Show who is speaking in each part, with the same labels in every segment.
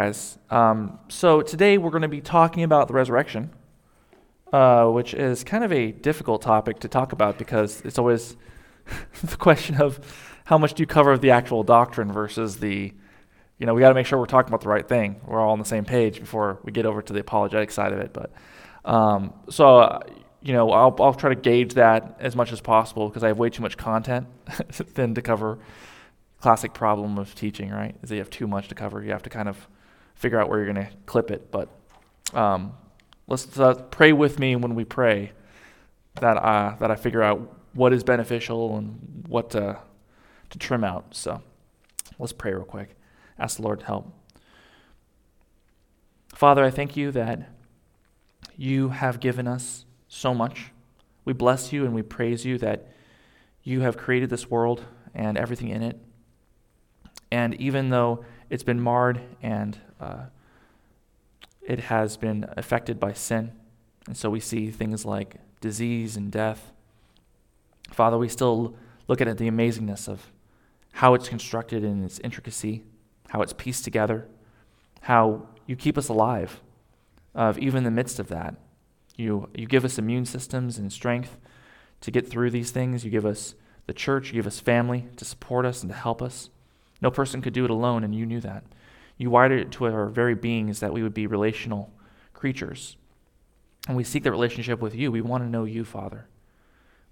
Speaker 1: guys. Um, so today we're going to be talking about the resurrection, uh, which is kind of a difficult topic to talk about because it's always the question of how much do you cover of the actual doctrine versus the, you know, we got to make sure we're talking about the right thing. We're all on the same page before we get over to the apologetic side of it. But um, so, uh, you know, I'll, I'll try to gauge that as much as possible because I have way too much content then to cover. Classic problem of teaching, right? Is that you have too much to cover. You have to kind of figure out where you're going to clip it. But um, let's uh, pray with me when we pray that uh, that I figure out what is beneficial and what to, to trim out. So let's pray real quick. Ask the Lord to help. Father, I thank you that you have given us so much. We bless you and we praise you that you have created this world and everything in it. And even though it's been marred and uh, it has been affected by sin. And so we see things like disease and death. Father, we still look at the amazingness of how it's constructed in its intricacy, how it's pieced together, how you keep us alive, of even in the midst of that. You, you give us immune systems and strength to get through these things. You give us the church, you give us family to support us and to help us. No person could do it alone, and you knew that. You wired it to our very beings that we would be relational creatures. And we seek that relationship with you. We want to know you, Father.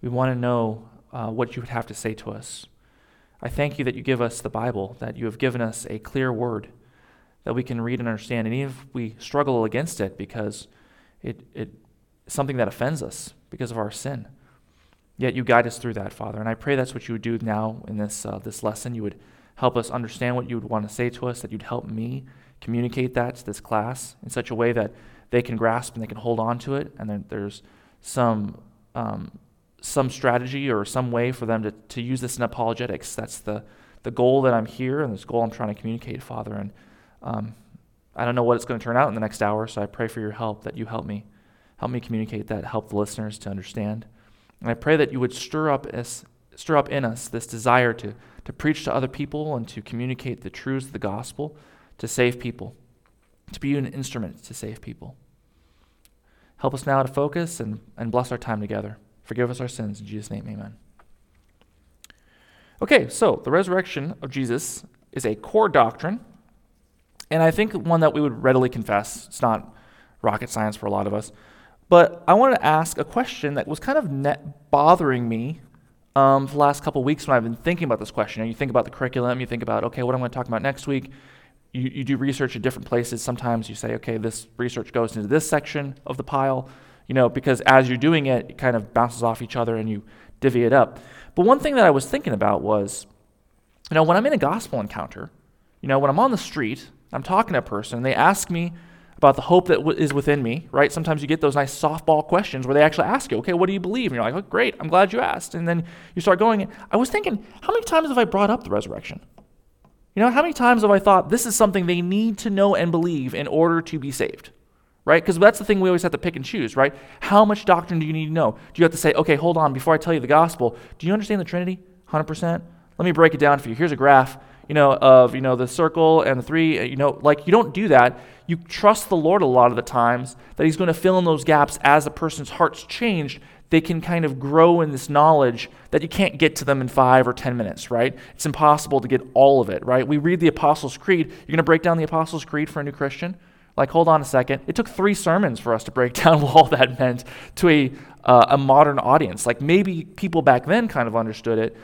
Speaker 1: We want to know uh, what you would have to say to us. I thank you that you give us the Bible, that you have given us a clear word that we can read and understand. And even if we struggle against it because it, it something that offends us because of our sin, yet you guide us through that, Father. And I pray that's what you would do now in this, uh, this lesson. You would help us understand what you would want to say to us, that you'd help me communicate that to this class in such a way that they can grasp and they can hold on to it, and then there's some um, some strategy or some way for them to, to use this in apologetics. That's the the goal that I'm here and this goal I'm trying to communicate, Father. And um, I don't know what it's going to turn out in the next hour, so I pray for your help that you help me, help me communicate that, help the listeners to understand. And I pray that you would stir up us, stir up in us this desire to to preach to other people and to communicate the truths of the gospel, to save people, to be an instrument to save people. Help us now to focus and, and bless our time together. Forgive us our sins. In Jesus' name, amen. Okay, so the resurrection of Jesus is a core doctrine, and I think one that we would readily confess. It's not rocket science for a lot of us. But I want to ask a question that was kind of net bothering me um, for the last couple weeks when I've been thinking about this question. You think about the curriculum, you think about, okay, what I'm going to talk about next week. You, you do research in different places. Sometimes you say, okay, this research goes into this section of the pile, you know, because as you're doing it, it kind of bounces off each other and you divvy it up. But one thing that I was thinking about was, you know, when I'm in a gospel encounter, you know, when I'm on the street, I'm talking to a person, and they ask me about the hope that w- is within me, right? Sometimes you get those nice softball questions where they actually ask you, okay, what do you believe? And you're like, oh, great, I'm glad you asked. And then you start going. I was thinking, how many times have I brought up the resurrection? You know, how many times have I thought this is something they need to know and believe in order to be saved? Right? Because that's the thing we always have to pick and choose, right? How much doctrine do you need to know? Do you have to say, okay, hold on, before I tell you the gospel, do you understand the Trinity? 100%? Let me break it down for you. Here's a graph you know, of, you know, the circle and the three, you know, like you don't do that. You trust the Lord a lot of the times that He's going to fill in those gaps as a person's heart's changed. They can kind of grow in this knowledge that you can't get to them in five or ten minutes, right? It's impossible to get all of it, right? We read the Apostles' Creed. You're going to break down the Apostles' Creed for a new Christian? Like, hold on a second. It took three sermons for us to break down what all that meant to a, uh, a modern audience. Like, maybe people back then kind of understood it,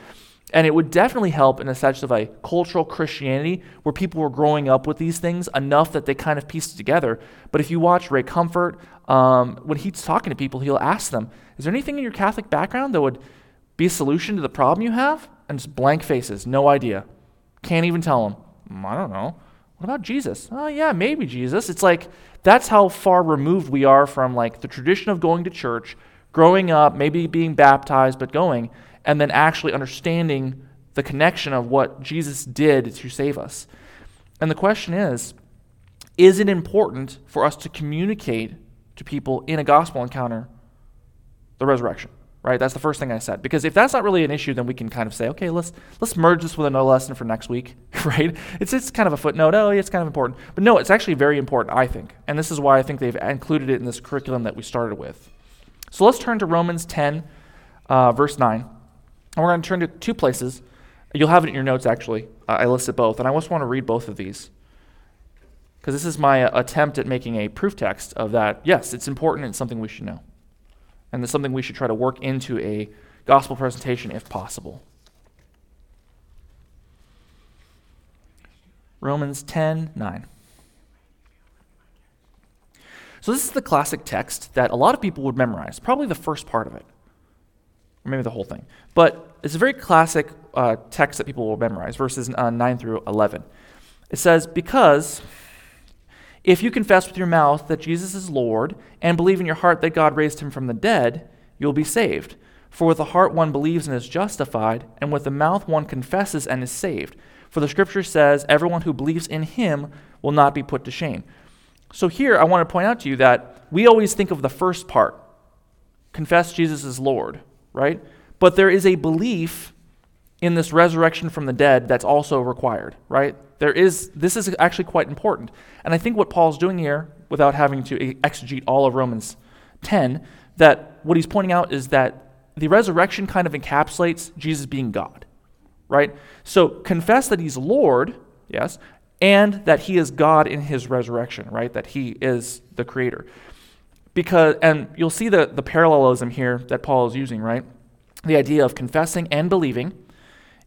Speaker 1: and it would definitely help in a sense of a cultural Christianity where people were growing up with these things enough that they kind of pieced it together. But if you watch Ray Comfort, um, when he's talking to people, he'll ask them, Is there anything in your Catholic background that would be a solution to the problem you have? And just blank faces, no idea. Can't even tell them. Mm, I don't know. What about Jesus? Oh, yeah, maybe Jesus. It's like that's how far removed we are from like the tradition of going to church, growing up, maybe being baptized, but going and then actually understanding the connection of what Jesus did to save us. And the question is is it important for us to communicate to people in a gospel encounter the resurrection? right? That's the first thing I said. Because if that's not really an issue, then we can kind of say, okay, let's let's merge this with another lesson for next week, right? It's it's kind of a footnote. Oh, it's kind of important, but no, it's actually very important, I think, and this is why I think they've included it in this curriculum that we started with. So let's turn to Romans 10, uh, verse 9, and we're going to turn to two places. You'll have it in your notes, actually. Uh, I listed both, and I just want to read both of these because this is my uh, attempt at making a proof text of that. Yes, it's important and something we should know and it's something we should try to work into a gospel presentation if possible. Romans 10 9. So, this is the classic text that a lot of people would memorize, probably the first part of it, or maybe the whole thing. But it's a very classic uh, text that people will memorize, verses uh, 9 through 11. It says, Because if you confess with your mouth that Jesus is Lord and believe in your heart that God raised him from the dead, you'll be saved. For with the heart one believes and is justified, and with the mouth one confesses and is saved. For the scripture says, Everyone who believes in him will not be put to shame. So here I want to point out to you that we always think of the first part confess Jesus is Lord, right? But there is a belief in this resurrection from the dead that's also required, right? There is this is actually quite important. And I think what Paul's doing here, without having to exegete all of Romans 10, that what he's pointing out is that the resurrection kind of encapsulates Jesus being God, right? So confess that he's Lord, yes, and that he is God in his resurrection, right? That he is the creator. Because and you'll see the, the parallelism here that Paul is using, right? The idea of confessing and believing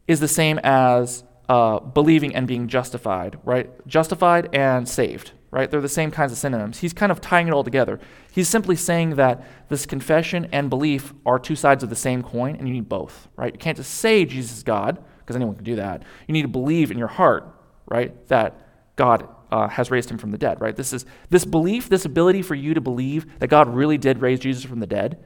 Speaker 1: is the same as uh, believing and being justified, right? Justified and saved, right? They're the same kinds of synonyms. He's kind of tying it all together. He's simply saying that this confession and belief are two sides of the same coin, and you need both, right? You can't just say Jesus is God, because anyone can do that. You need to believe in your heart, right, that God uh, has raised him from the dead, right? This is this belief, this ability for you to believe that God really did raise Jesus from the dead,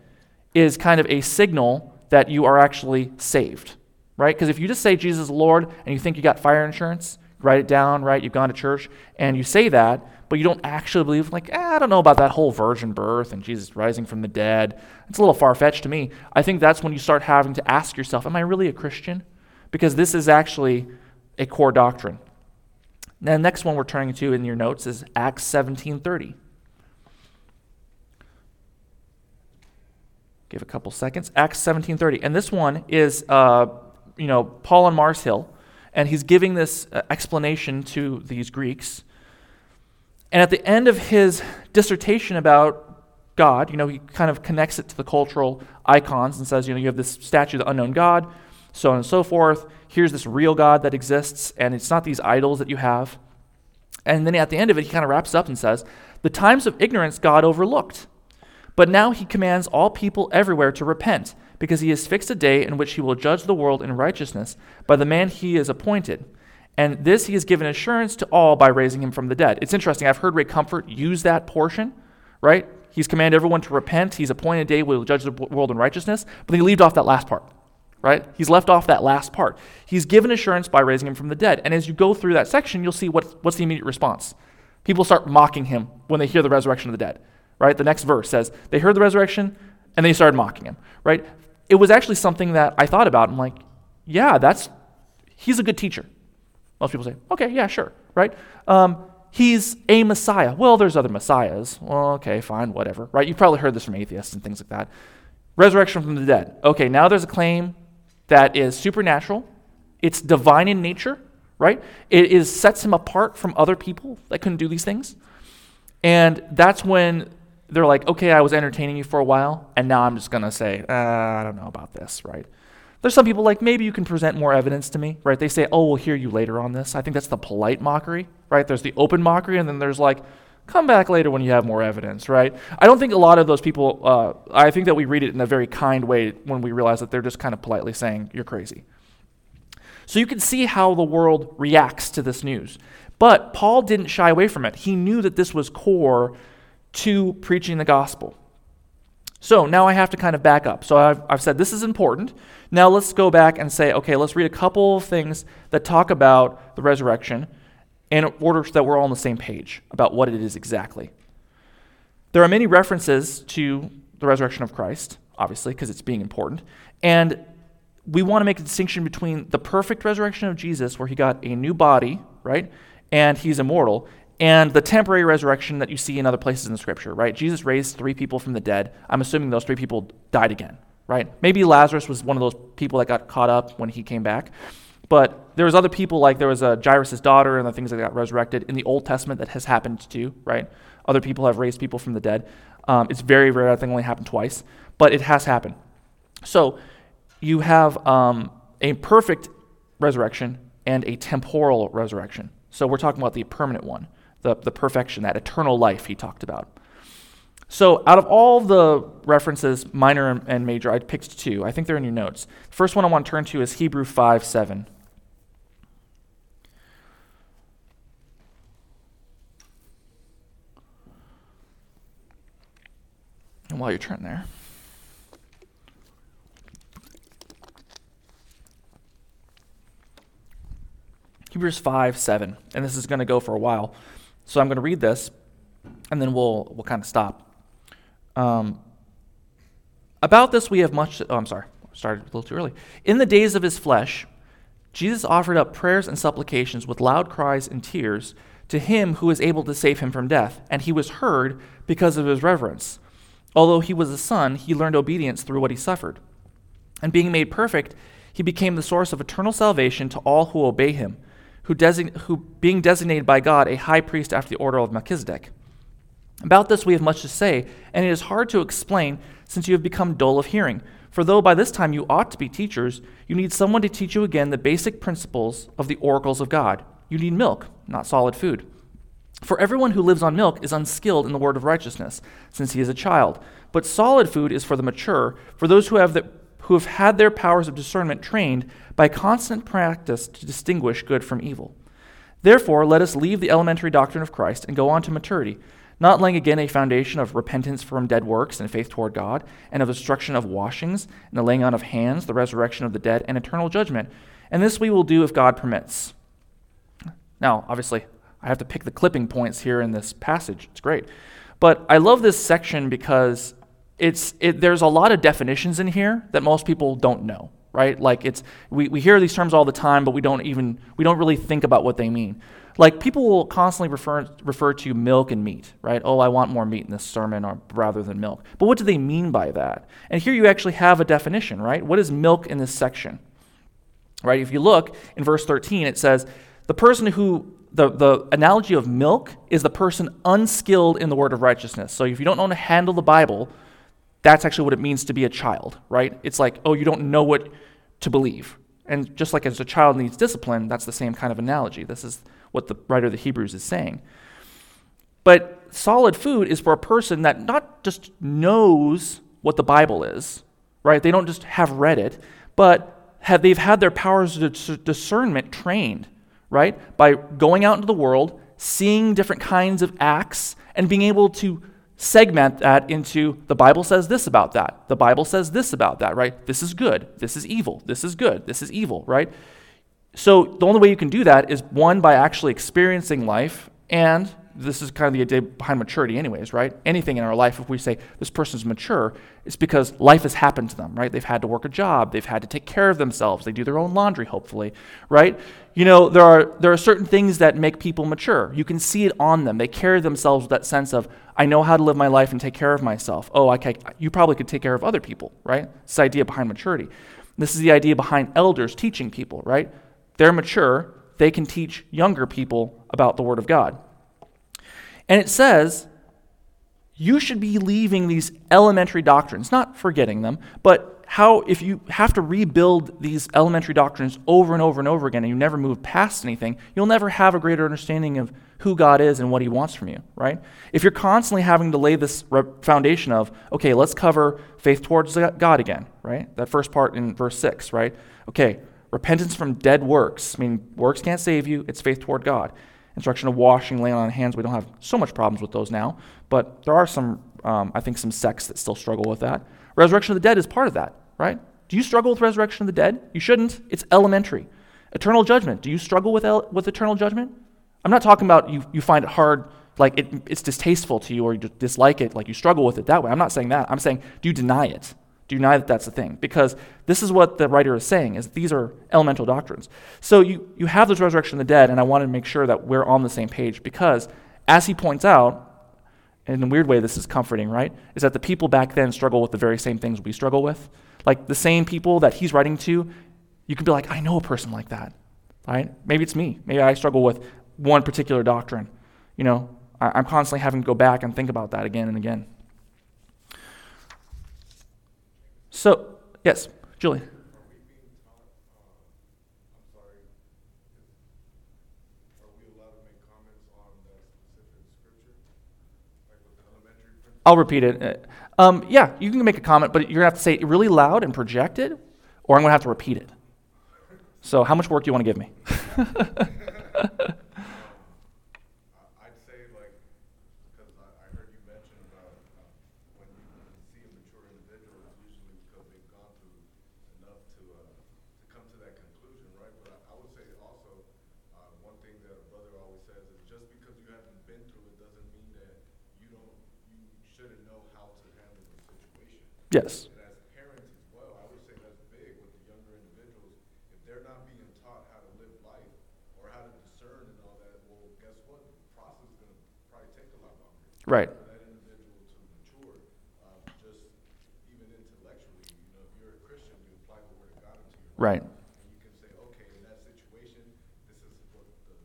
Speaker 1: is kind of a signal that you are actually saved right? Because if you just say Jesus is Lord and you think you got fire insurance, write it down, right? You've gone to church and you say that, but you don't actually believe, like, eh, I don't know about that whole virgin birth and Jesus rising from the dead. It's a little far fetched to me. I think that's when you start having to ask yourself, Am I really a Christian? Because this is actually a core doctrine. The next one we're turning to in your notes is Acts 17:30. Give a couple seconds. Acts 17:30, and this one is uh, you know, Paul on Mars Hill, and he's giving this uh, explanation to these Greeks. And at the end of his dissertation about God, you know, he kind of connects it to the cultural icons and says, you know, you have this statue of the unknown God, so on and so forth. Here's this real God that exists, and it's not these idols that you have. And then at the end of it, he kind of wraps up and says, The times of ignorance God overlooked. But now he commands all people everywhere to repent because he has fixed a day in which he will judge the world in righteousness by the man he has appointed. And this he has given assurance to all by raising him from the dead. It's interesting. I've heard Ray Comfort use that portion, right? He's commanded everyone to repent. He's appointed a day will judge the world in righteousness. But he leaves off that last part, right? He's left off that last part. He's given assurance by raising him from the dead. And as you go through that section, you'll see what, what's the immediate response. People start mocking him when they hear the resurrection of the dead, right? The next verse says, they heard the resurrection and they started mocking him, right? it was actually something that I thought about. I'm like, yeah, that's, he's a good teacher. Most people say, okay, yeah, sure, right? Um, he's a Messiah. Well, there's other Messiahs. Well, okay, fine, whatever, right? You've probably heard this from atheists and things like that. Resurrection from the dead. Okay, now there's a claim that is supernatural, it's divine in nature, right? It is sets him apart from other people that couldn't do these things. And that's when they're like, okay, I was entertaining you for a while, and now I'm just going to say, uh, I don't know about this, right? There's some people like, maybe you can present more evidence to me, right? They say, oh, we'll hear you later on this. I think that's the polite mockery, right? There's the open mockery, and then there's like, come back later when you have more evidence, right? I don't think a lot of those people, uh, I think that we read it in a very kind way when we realize that they're just kind of politely saying, you're crazy. So you can see how the world reacts to this news. But Paul didn't shy away from it. He knew that this was core to preaching the gospel. So now I have to kind of back up. So I've, I've said this is important. Now let's go back and say, okay, let's read a couple of things that talk about the resurrection in order that we're all on the same page about what it is exactly. There are many references to the resurrection of Christ. obviously, because it's being important. And we want to make a distinction between the perfect resurrection of Jesus, where he got a new body, right? And he's immortal, and the temporary resurrection that you see in other places in the scripture, right? Jesus raised three people from the dead. I'm assuming those three people died again, right? Maybe Lazarus was one of those people that got caught up when he came back. But there was other people, like there was a Jairus' daughter and the things that got resurrected in the Old Testament that has happened too, right? Other people have raised people from the dead. Um, it's very rare. I think only happened twice, but it has happened. So you have um, a perfect resurrection and a temporal resurrection. So we're talking about the permanent one, the, the perfection, that eternal life he talked about. So out of all the references, minor and major, I picked two. I think they're in your notes. The first one I want to turn to is Hebrew 5 7. And while you're turning there, Hebrews 5 7. And this is going to go for a while. So I'm going to read this, and then we'll, we'll kind of stop. Um, about this, we have much. Oh, I'm sorry. Started a little too early. In the days of his flesh, Jesus offered up prayers and supplications with loud cries and tears to him who was able to save him from death, and he was heard because of his reverence. Although he was a son, he learned obedience through what he suffered. And being made perfect, he became the source of eternal salvation to all who obey him who, design, who being designated by God a high priest after the order of Melchizedek. About this we have much to say, and it is hard to explain since you have become dull of hearing. For though by this time you ought to be teachers, you need someone to teach you again the basic principles of the oracles of God. You need milk, not solid food. For everyone who lives on milk is unskilled in the word of righteousness, since he is a child. But solid food is for the mature, for those who have the who have had their powers of discernment trained by constant practice to distinguish good from evil. Therefore, let us leave the elementary doctrine of Christ and go on to maturity, not laying again a foundation of repentance from dead works and faith toward God, and of destruction of washings, and the laying on of hands, the resurrection of the dead, and eternal judgment. And this we will do if God permits. Now, obviously, I have to pick the clipping points here in this passage. It's great. But I love this section because it's, it, there's a lot of definitions in here that most people don't know, right? Like it's, we, we hear these terms all the time, but we don't even, we don't really think about what they mean. Like people will constantly refer, refer to milk and meat, right? Oh, I want more meat in this sermon or, rather than milk. But what do they mean by that? And here you actually have a definition, right? What is milk in this section? Right? If you look in verse 13, it says, the person who the, the analogy of milk is the person unskilled in the word of righteousness. So if you don't know how to handle the Bible, that's actually what it means to be a child, right? It's like, oh, you don't know what to believe. And just like as a child needs discipline, that's the same kind of analogy. This is what the writer of the Hebrews is saying. But solid food is for a person that not just knows what the Bible is, right? They don't just have read it, but have, they've had their powers of discernment trained, right? By going out into the world, seeing different kinds of acts, and being able to segment that into the Bible says this about that. The Bible says this about that, right? This is good. This is evil. This is good. This is evil, right? So the only way you can do that is one, by actually experiencing life, and this is kind of the idea behind maturity, anyways, right? Anything in our life, if we say this person's mature, it's because life has happened to them, right? They've had to work a job, they've had to take care of themselves, they do their own laundry, hopefully, right? You know, there are, there are certain things that make people mature. You can see it on them. They carry themselves with that sense of, I know how to live my life and take care of myself. Oh, I can, you probably could take care of other people, right? This idea behind maturity. This is the idea behind elders teaching people, right? They're mature, they can teach younger people about the Word of God. And it says, you should be leaving these elementary doctrines, not forgetting them, but how, if you have to rebuild these elementary doctrines over and over and over again and you never move past anything, you'll never have a greater understanding of who God is and what He wants from you, right? If you're constantly having to lay this foundation of, okay, let's cover faith towards God again, right? That first part in verse 6, right? Okay, repentance from dead works. I mean, works can't save you, it's faith toward God instruction of washing, laying on hands. We don't have so much problems with those now, but there are some, um, I think, some sects that still struggle with that. Resurrection of the dead is part of that, right? Do you struggle with resurrection of the dead? You shouldn't. It's elementary. Eternal judgment. Do you struggle with, el- with eternal judgment? I'm not talking about you, you find it hard, like it, it's distasteful to you or you dislike it, like you struggle with it that way. I'm not saying that. I'm saying, do you deny it? Deny that that's a thing? Because this is what the writer is saying is these are elemental doctrines. So you, you have this resurrection of the dead and i want to make sure that we're on the same page because as he points out in a weird way this is comforting right? Is that the people back then struggle with the very same things we struggle with. Like the same people that he's writing to you can be like i know a person like that right? Maybe it's me. Maybe i struggle with one particular doctrine. You know I, i'm constantly having to go back and think about that again and again So, yes, Julie. I'll repeat it. Um, yeah, you can make a comment, but you're going to have to say it really loud and project it, or I'm going to have to repeat it. So, how much work do you want to give me? Yes.
Speaker 2: And as parents as well, I would say that's big with the younger individuals. If they're not being taught how to live life or how to discern and all that, well, guess what? The process is going to probably take a lot longer.
Speaker 1: Right.
Speaker 2: For that individual to mature, um, just even intellectually. You know, if you're a Christian, you apply the Word of God into your
Speaker 1: Right.
Speaker 2: life, and you can say, okay, in that situation, this is what the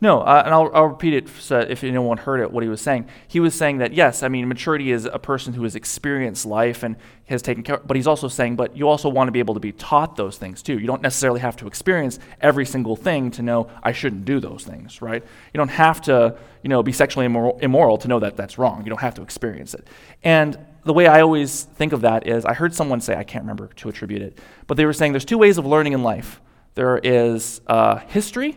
Speaker 1: No, uh, and I'll, I'll repeat it so if anyone heard it, what he was saying. He was saying that, yes, I mean, maturity is a person who has experienced life and has taken care, but he's also saying, but you also want to be able to be taught those things too. You don't necessarily have to experience every single thing to know I shouldn't do those things, right? You don't have to, you know, be sexually immoral, immoral to know that that's wrong. You don't have to experience it. And the way I always think of that is I heard someone say, I can't remember to attribute it, but they were saying there's two ways of learning in life. There is uh, history,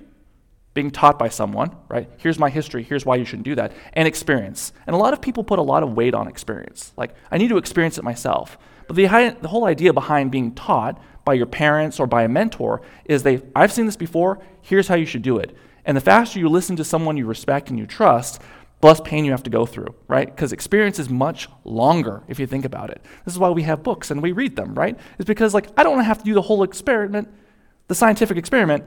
Speaker 1: being taught by someone, right? Here's my history, here's why you shouldn't do that, and experience. And a lot of people put a lot of weight on experience. Like, I need to experience it myself. But the, the whole idea behind being taught by your parents or by a mentor is they, I've seen this before, here's how you should do it. And the faster you listen to someone you respect and you trust, the less pain you have to go through, right? Because experience is much longer if you think about it. This is why we have books and we read them, right? It's because, like, I don't want to have to do the whole experiment, the scientific experiment,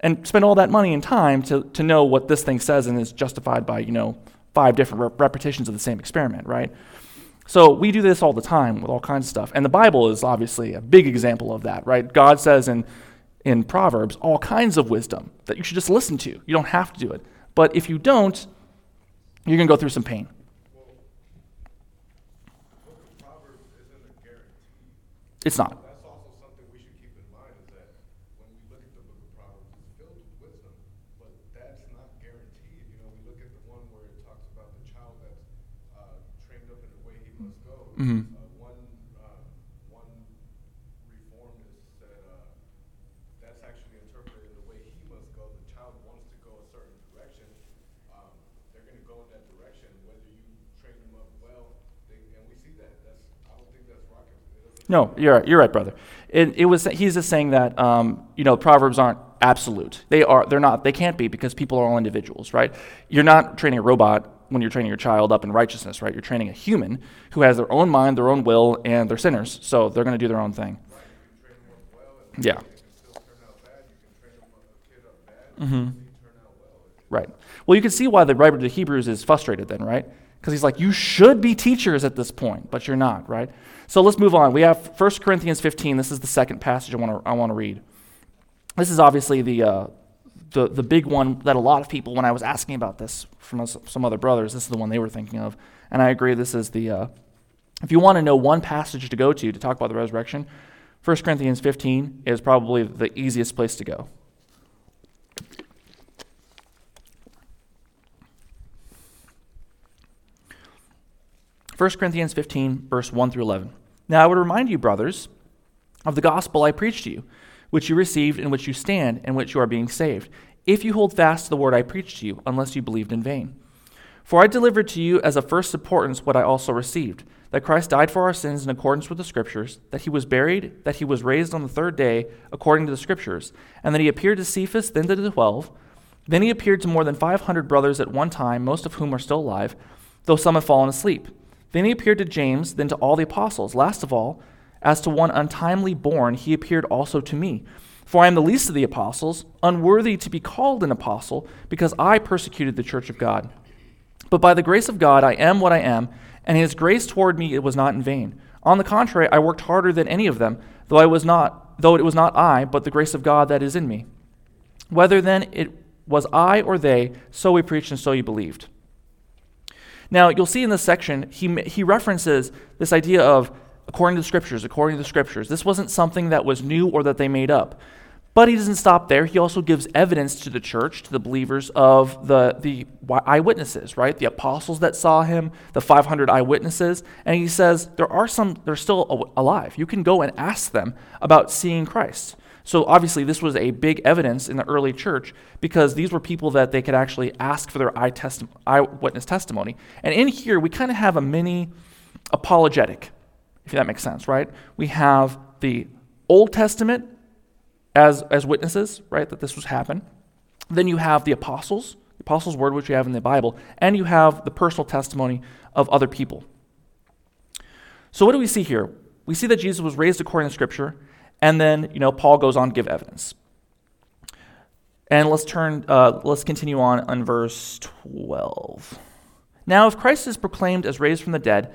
Speaker 1: and spend all that money and time to, to know what this thing says and is justified by, you know, five different rep- repetitions of the same experiment, right? So we do this all the time with all kinds of stuff. And the Bible is obviously a big example of that, right? God says in, in Proverbs all kinds of wisdom that you should just listen to. You don't have to do it. But if you don't, you're going to go through some pain. It's not.
Speaker 2: Mm-hmm. doesn't
Speaker 1: No, you're right, you're right, brother. It, it was he's just saying that um, you know proverbs aren't absolute. They are they're not they can't be because people are all individuals, right? You're not training a robot when you're training your child up in righteousness, right? You're training a human who has their own mind, their own will, and they're sinners, so they're going to do their own thing.
Speaker 2: train them up well, and
Speaker 1: Yeah.
Speaker 2: they can still turn out bad. You can train them up, a kid up bad,
Speaker 1: Mm-hmm.
Speaker 2: and he turn out well.
Speaker 1: Right. Well, you can see why the writer to Hebrews is frustrated then, right? Because he's like, you should be teachers at this point, but you're not, right? So let's move on. We have 1 Corinthians 15. This is the second passage I want to I want to read. This is obviously the, uh, the, the big one that a lot of people, when I was asking about this from some other brothers, this is the one they were thinking of. And I agree, this is the, uh, if you want to know one passage to go to to talk about the resurrection, 1 Corinthians 15 is probably the easiest place to go. 1 Corinthians 15, verse 1 through 11. Now I would remind you, brothers, of the gospel I preached to you, which you received, in which you stand, and which you are being saved, if you hold fast to the word I preached to you, unless you believed in vain. For I delivered to you as of first importance what I also received that Christ died for our sins in accordance with the Scriptures, that he was buried, that he was raised on the third day according to the Scriptures, and that he appeared to Cephas, then to the twelve. Then he appeared to more than 500 brothers at one time, most of whom are still alive, though some have fallen asleep. Then he appeared to James, then to all the apostles. Last of all, as to one untimely born, he appeared also to me. For I am the least of the apostles, unworthy to be called an apostle, because I persecuted the church of God. But by the grace of God, I am what I am, and his grace toward me it was not in vain. On the contrary, I worked harder than any of them, though I was not, though it was not I, but the grace of God that is in me. Whether then it was I or they, so we preached and so you believed. Now, you'll see in this section, he, he references this idea of according to the scriptures, according to the scriptures. This wasn't something that was new or that they made up. But he doesn't stop there. He also gives evidence to the church, to the believers, of the, the eyewitnesses, right? The apostles that saw him, the 500 eyewitnesses. And he says there are some, they're still alive. You can go and ask them about seeing Christ. So obviously, this was a big evidence in the early church because these were people that they could actually ask for their eye testi- eyewitness testimony. And in here, we kind of have a mini apologetic, if that makes sense, right? We have the Old Testament as, as witnesses, right, that this was happen. Then you have the apostles, the apostles' word, which you have in the Bible, and you have the personal testimony of other people. So, what do we see here? We see that Jesus was raised according to Scripture, and then, you know, Paul goes on to give evidence. And let's turn, uh, let's continue on on verse 12. Now, if Christ is proclaimed as raised from the dead,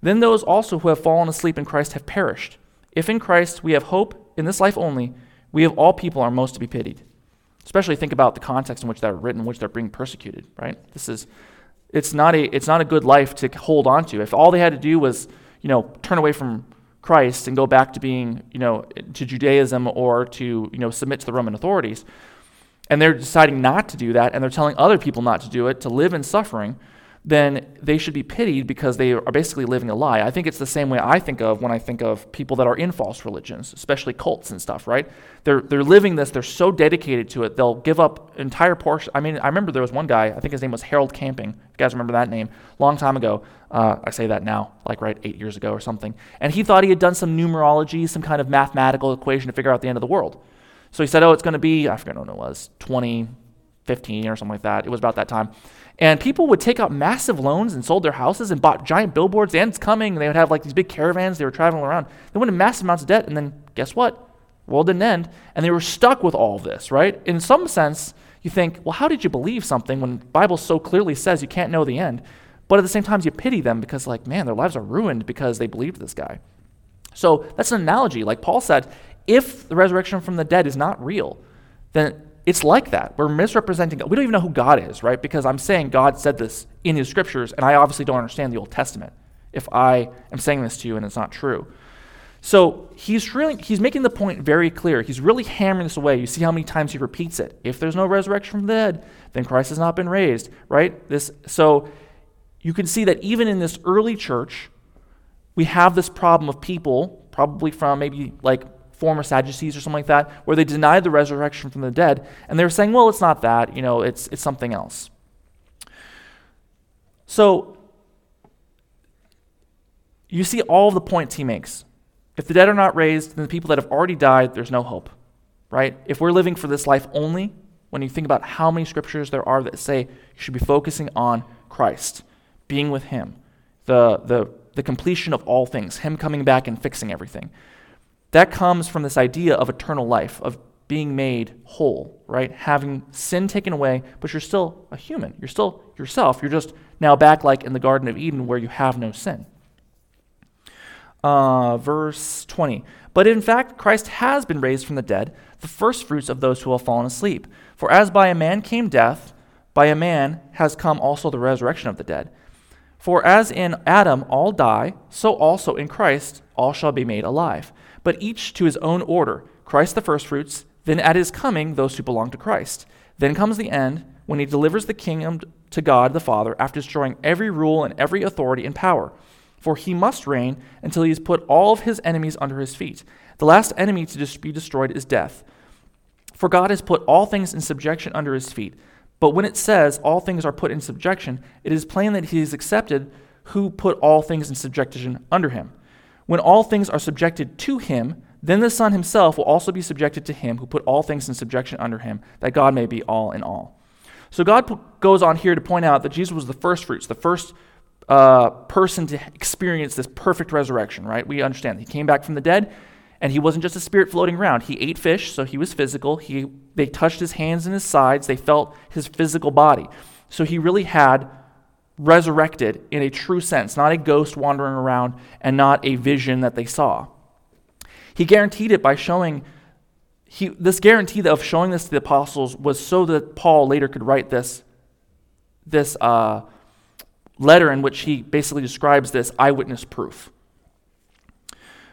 Speaker 1: Then those also who have fallen asleep in Christ have perished. If in Christ we have hope in this life only, we of all people are most to be pitied. Especially think about the context in which they're written, in which they're being persecuted, right? This is it's not a it's not a good life to hold on to. If all they had to do was, you know, turn away from Christ and go back to being, you know, to Judaism or to, you know, submit to the Roman authorities, and they're deciding not to do that and they're telling other people not to do it, to live in suffering, then they should be pitied because they are basically living a lie. I think it's the same way I think of when I think of people that are in false religions, especially cults and stuff, right? They're, they're living this, they're so dedicated to it, they'll give up entire portions. I mean, I remember there was one guy, I think his name was Harold Camping. You guys remember that name? Long time ago. Uh, I say that now, like right eight years ago or something. And he thought he had done some numerology, some kind of mathematical equation to figure out the end of the world. So he said, oh, it's going to be, I forget when it was, 2015 or something like that. It was about that time. And people would take out massive loans and sold their houses and bought giant billboards. The end's coming. And they would have like these big caravans. They were traveling around. They went in massive amounts of debt. And then guess what? World didn't end. And they were stuck with all of this, right? In some sense, you think, well, how did you believe something when the Bible so clearly says you can't know the end? But at the same time, you pity them because, like, man, their lives are ruined because they believed this guy. So that's an analogy. Like Paul said, if the resurrection from the dead is not real, then it's like that. We're misrepresenting God. We don't even know who God is, right? Because I'm saying God said this in his scriptures, and I obviously don't understand the Old Testament if I am saying this to you and it's not true. So he's really he's making the point very clear. He's really hammering this away. You see how many times he repeats it. If there's no resurrection from the dead, then Christ has not been raised, right? This so you can see that even in this early church, we have this problem of people, probably from maybe like former Sadducees or something like that, where they denied the resurrection from the dead, and they were saying, well, it's not that, you know, it's, it's something else. So, you see all of the points he makes. If the dead are not raised, then the people that have already died, there's no hope, right? If we're living for this life only, when you think about how many scriptures there are that say you should be focusing on Christ, being with Him, the, the, the completion of all things, Him coming back and fixing everything. That comes from this idea of eternal life, of being made whole, right? Having sin taken away, but you're still a human. You're still yourself. You're just now back like in the Garden of Eden where you have no sin. Uh, verse 20. But in fact, Christ has been raised from the dead, the firstfruits of those who have fallen asleep. For as by a man came death, by a man has come also the resurrection of the dead. For as in Adam all die, so also in Christ all shall be made alive but each to his own order Christ the firstfruits, then at his coming, those who belong to Christ. Then comes the end when he delivers the kingdom to God the Father after destroying every rule and every authority and power. For he must reign until he has put all of his enemies under his feet. The last enemy to be destroyed is death. For God has put all things in subjection under his feet. But when it says all things are put in subjection, it is plain that he is accepted who put all things in subjection under him. When all things are subjected to him, then the Son himself will also be subjected to him who put all things in subjection under him, that God may be all in all. So God goes on here to point out that Jesus was the first fruits, the first uh, person to experience this perfect resurrection, right? We understand. He came back from the dead, and he wasn't just a spirit floating around. He ate fish, so he was physical. He, they touched his hands and his sides, they felt his physical body. So he really had resurrected in a true sense, not a ghost wandering around and not a vision that they saw. He guaranteed it by showing, he, this guarantee of showing this to the apostles was so that Paul later could write this, this uh, letter in which he basically describes this eyewitness proof.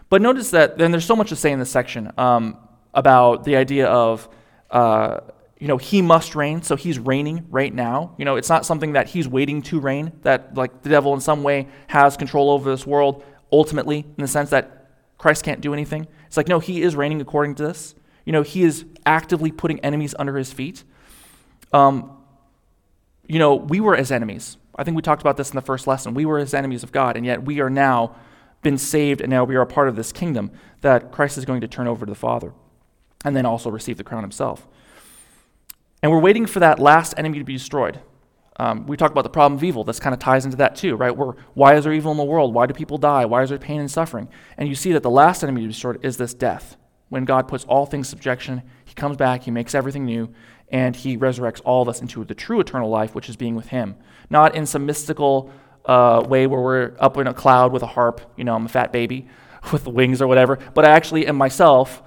Speaker 1: But notice that, and there's so much to say in this section um, about the idea of, uh, you know, he must reign, so he's reigning right now. You know, it's not something that he's waiting to reign, that like the devil in some way has control over this world ultimately, in the sense that Christ can't do anything. It's like, no, he is reigning according to this. You know, he is actively putting enemies under his feet. Um, you know, we were as enemies. I think we talked about this in the first lesson. We were as enemies of God, and yet we are now been saved, and now we are a part of this kingdom that Christ is going to turn over to the Father and then also receive the crown himself. And we're waiting for that last enemy to be destroyed. Um, we talked about the problem of evil. This kind of ties into that too, right? We're, why is there evil in the world? Why do people die? Why is there pain and suffering? And you see that the last enemy to be destroyed is this death. When God puts all things subjection, He comes back, He makes everything new, and He resurrects all of us into the true eternal life, which is being with Him. Not in some mystical uh, way where we're up in a cloud with a harp. You know, I'm a fat baby with wings or whatever. But I actually am myself.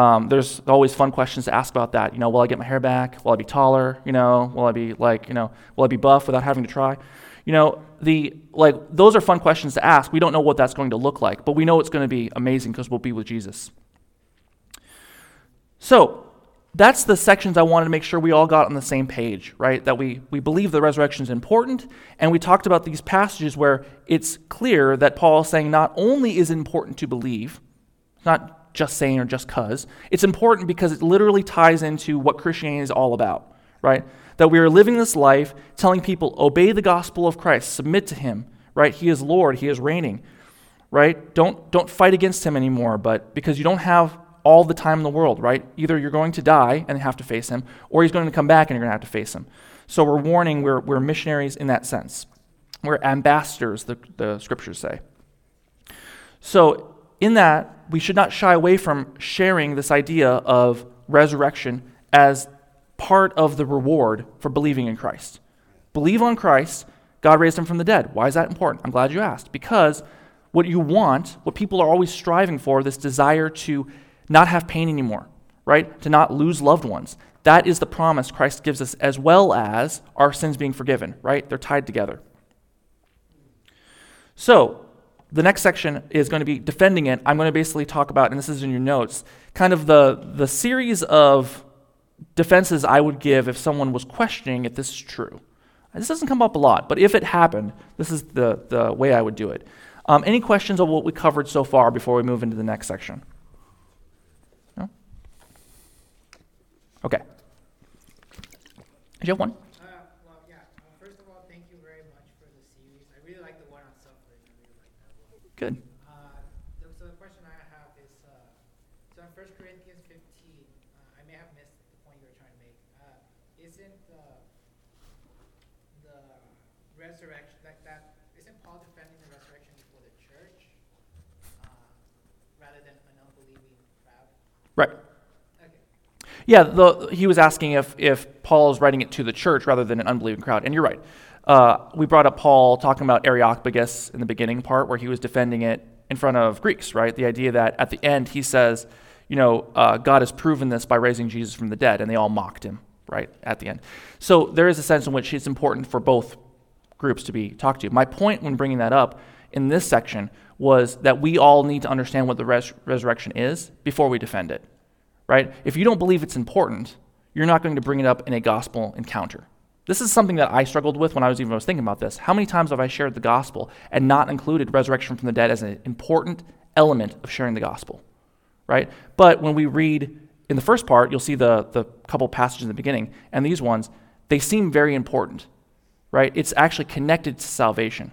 Speaker 1: Um, there's always fun questions to ask about that. You know, will I get my hair back? Will I be taller? You know, will I be like, you know, will I be buff without having to try? You know, the like those are fun questions to ask. We don't know what that's going to look like, but we know it's going to be amazing because we'll be with Jesus. So, that's the sections I wanted to make sure we all got on the same page, right? That we, we believe the resurrection is important, and we talked about these passages where it's clear that Paul is saying not only is it important to believe, not just saying or just because, it's important because it literally ties into what Christianity is all about, right? That we are living this life telling people, obey the gospel of Christ, submit to him, right? He is Lord, he is reigning, right? Don't, don't fight against him anymore, but because you don't have all the time in the world, right? Either you're going to die and have to face him, or he's going to come back and you're going to have to face him. So we're warning, we're, we're missionaries in that sense. We're ambassadors, the, the scriptures say. So, in that, we should not shy away from sharing this idea of resurrection as part of the reward for believing in Christ. Believe on Christ, God raised him from the dead. Why is that important? I'm glad you asked. Because what you want, what people are always striving for, this desire to not have pain anymore, right? To not lose loved ones. That is the promise Christ gives us, as well as our sins being forgiven, right? They're tied together. So, the next section is going to be defending it. I'm going to basically talk about, and this is in your notes, kind of the, the series of defenses I would give if someone was questioning if this is true. This doesn't come up a lot, but if it happened, this is the, the way I would do it. Um, any questions on what we covered so far before we move into the next section? Okay. Did you have one?
Speaker 3: The question I have is in First Corinthians 15, I may have missed the point you were trying to make. Uh isn't the the resurrection like that? Isn't Paul defending the resurrection before the church uh, rather than an unbelieving crowd?
Speaker 1: Right.
Speaker 3: Okay.
Speaker 1: Yeah, the, he was asking if, if Paul is writing it to the church rather than an unbelieving crowd. And you're right. Uh, we brought up Paul talking about Areopagus in the beginning part where he was defending it in front of Greeks, right? The idea that at the end he says, you know, uh, God has proven this by raising Jesus from the dead, and they all mocked him, right, at the end. So there is a sense in which it's important for both groups to be talked to. My point when bringing that up in this section was that we all need to understand what the res- resurrection is before we defend it right? If you don't believe it's important, you're not going to bring it up in a gospel encounter. This is something that I struggled with when I was even was thinking about this. How many times have I shared the gospel and not included resurrection from the dead as an important element of sharing the gospel? Right? But when we read in the first part, you'll see the, the couple passages in the beginning, and these ones, they seem very important. Right? It's actually connected to salvation.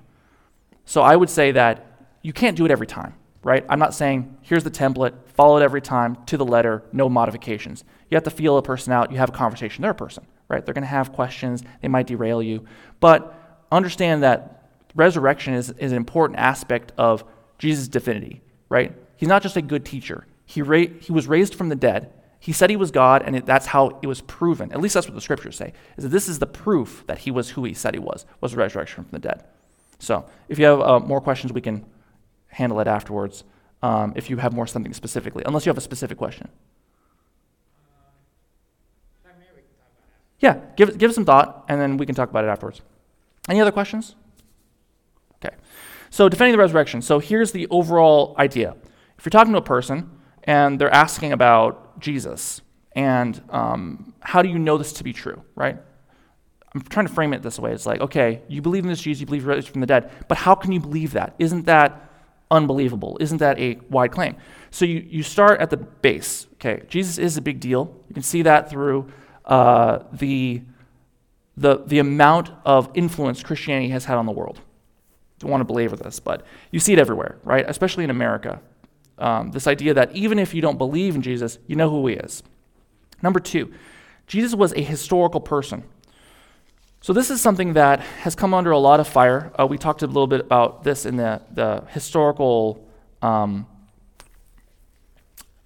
Speaker 1: So I would say that you can't do it every time, right? I'm not saying here's the template, follow it every time to the letter, no modifications. You have to feel a person out, you have a conversation. They're a person right? They're going to have questions, they might derail you. But understand that resurrection is, is an important aspect of Jesus' divinity, right? He's not just a good teacher, he, ra- he was raised from the dead. He said he was God, and it, that's how it was proven. At least that's what the scriptures say. Is that this is the proof that he was who he said he was, was resurrection from the dead. So, if you have uh, more questions, we can handle it afterwards. Um, if you have more something specifically, unless you have a specific question. Yeah, give give some thought, and then we can talk about it afterwards. Any other questions? Okay. So, defending the resurrection. So, here's the overall idea. If you're talking to a person and they're asking about Jesus, and um, how do you know this to be true, right? I'm trying to frame it this way. It's like, okay, you believe in this Jesus, you believe he rose from the dead, but how can you believe that? Isn't that unbelievable? Isn't that a wide claim? So you, you start at the base. Okay, Jesus is a big deal. You can see that through uh, the, the, the amount of influence Christianity has had on the world. Don't want to belabor this, but you see it everywhere, right? Especially in America. Um, this idea that even if you don't believe in Jesus, you know who he is. Number two, Jesus was a historical person. So, this is something that has come under a lot of fire. Uh, we talked a little bit about this in the, the historical, um,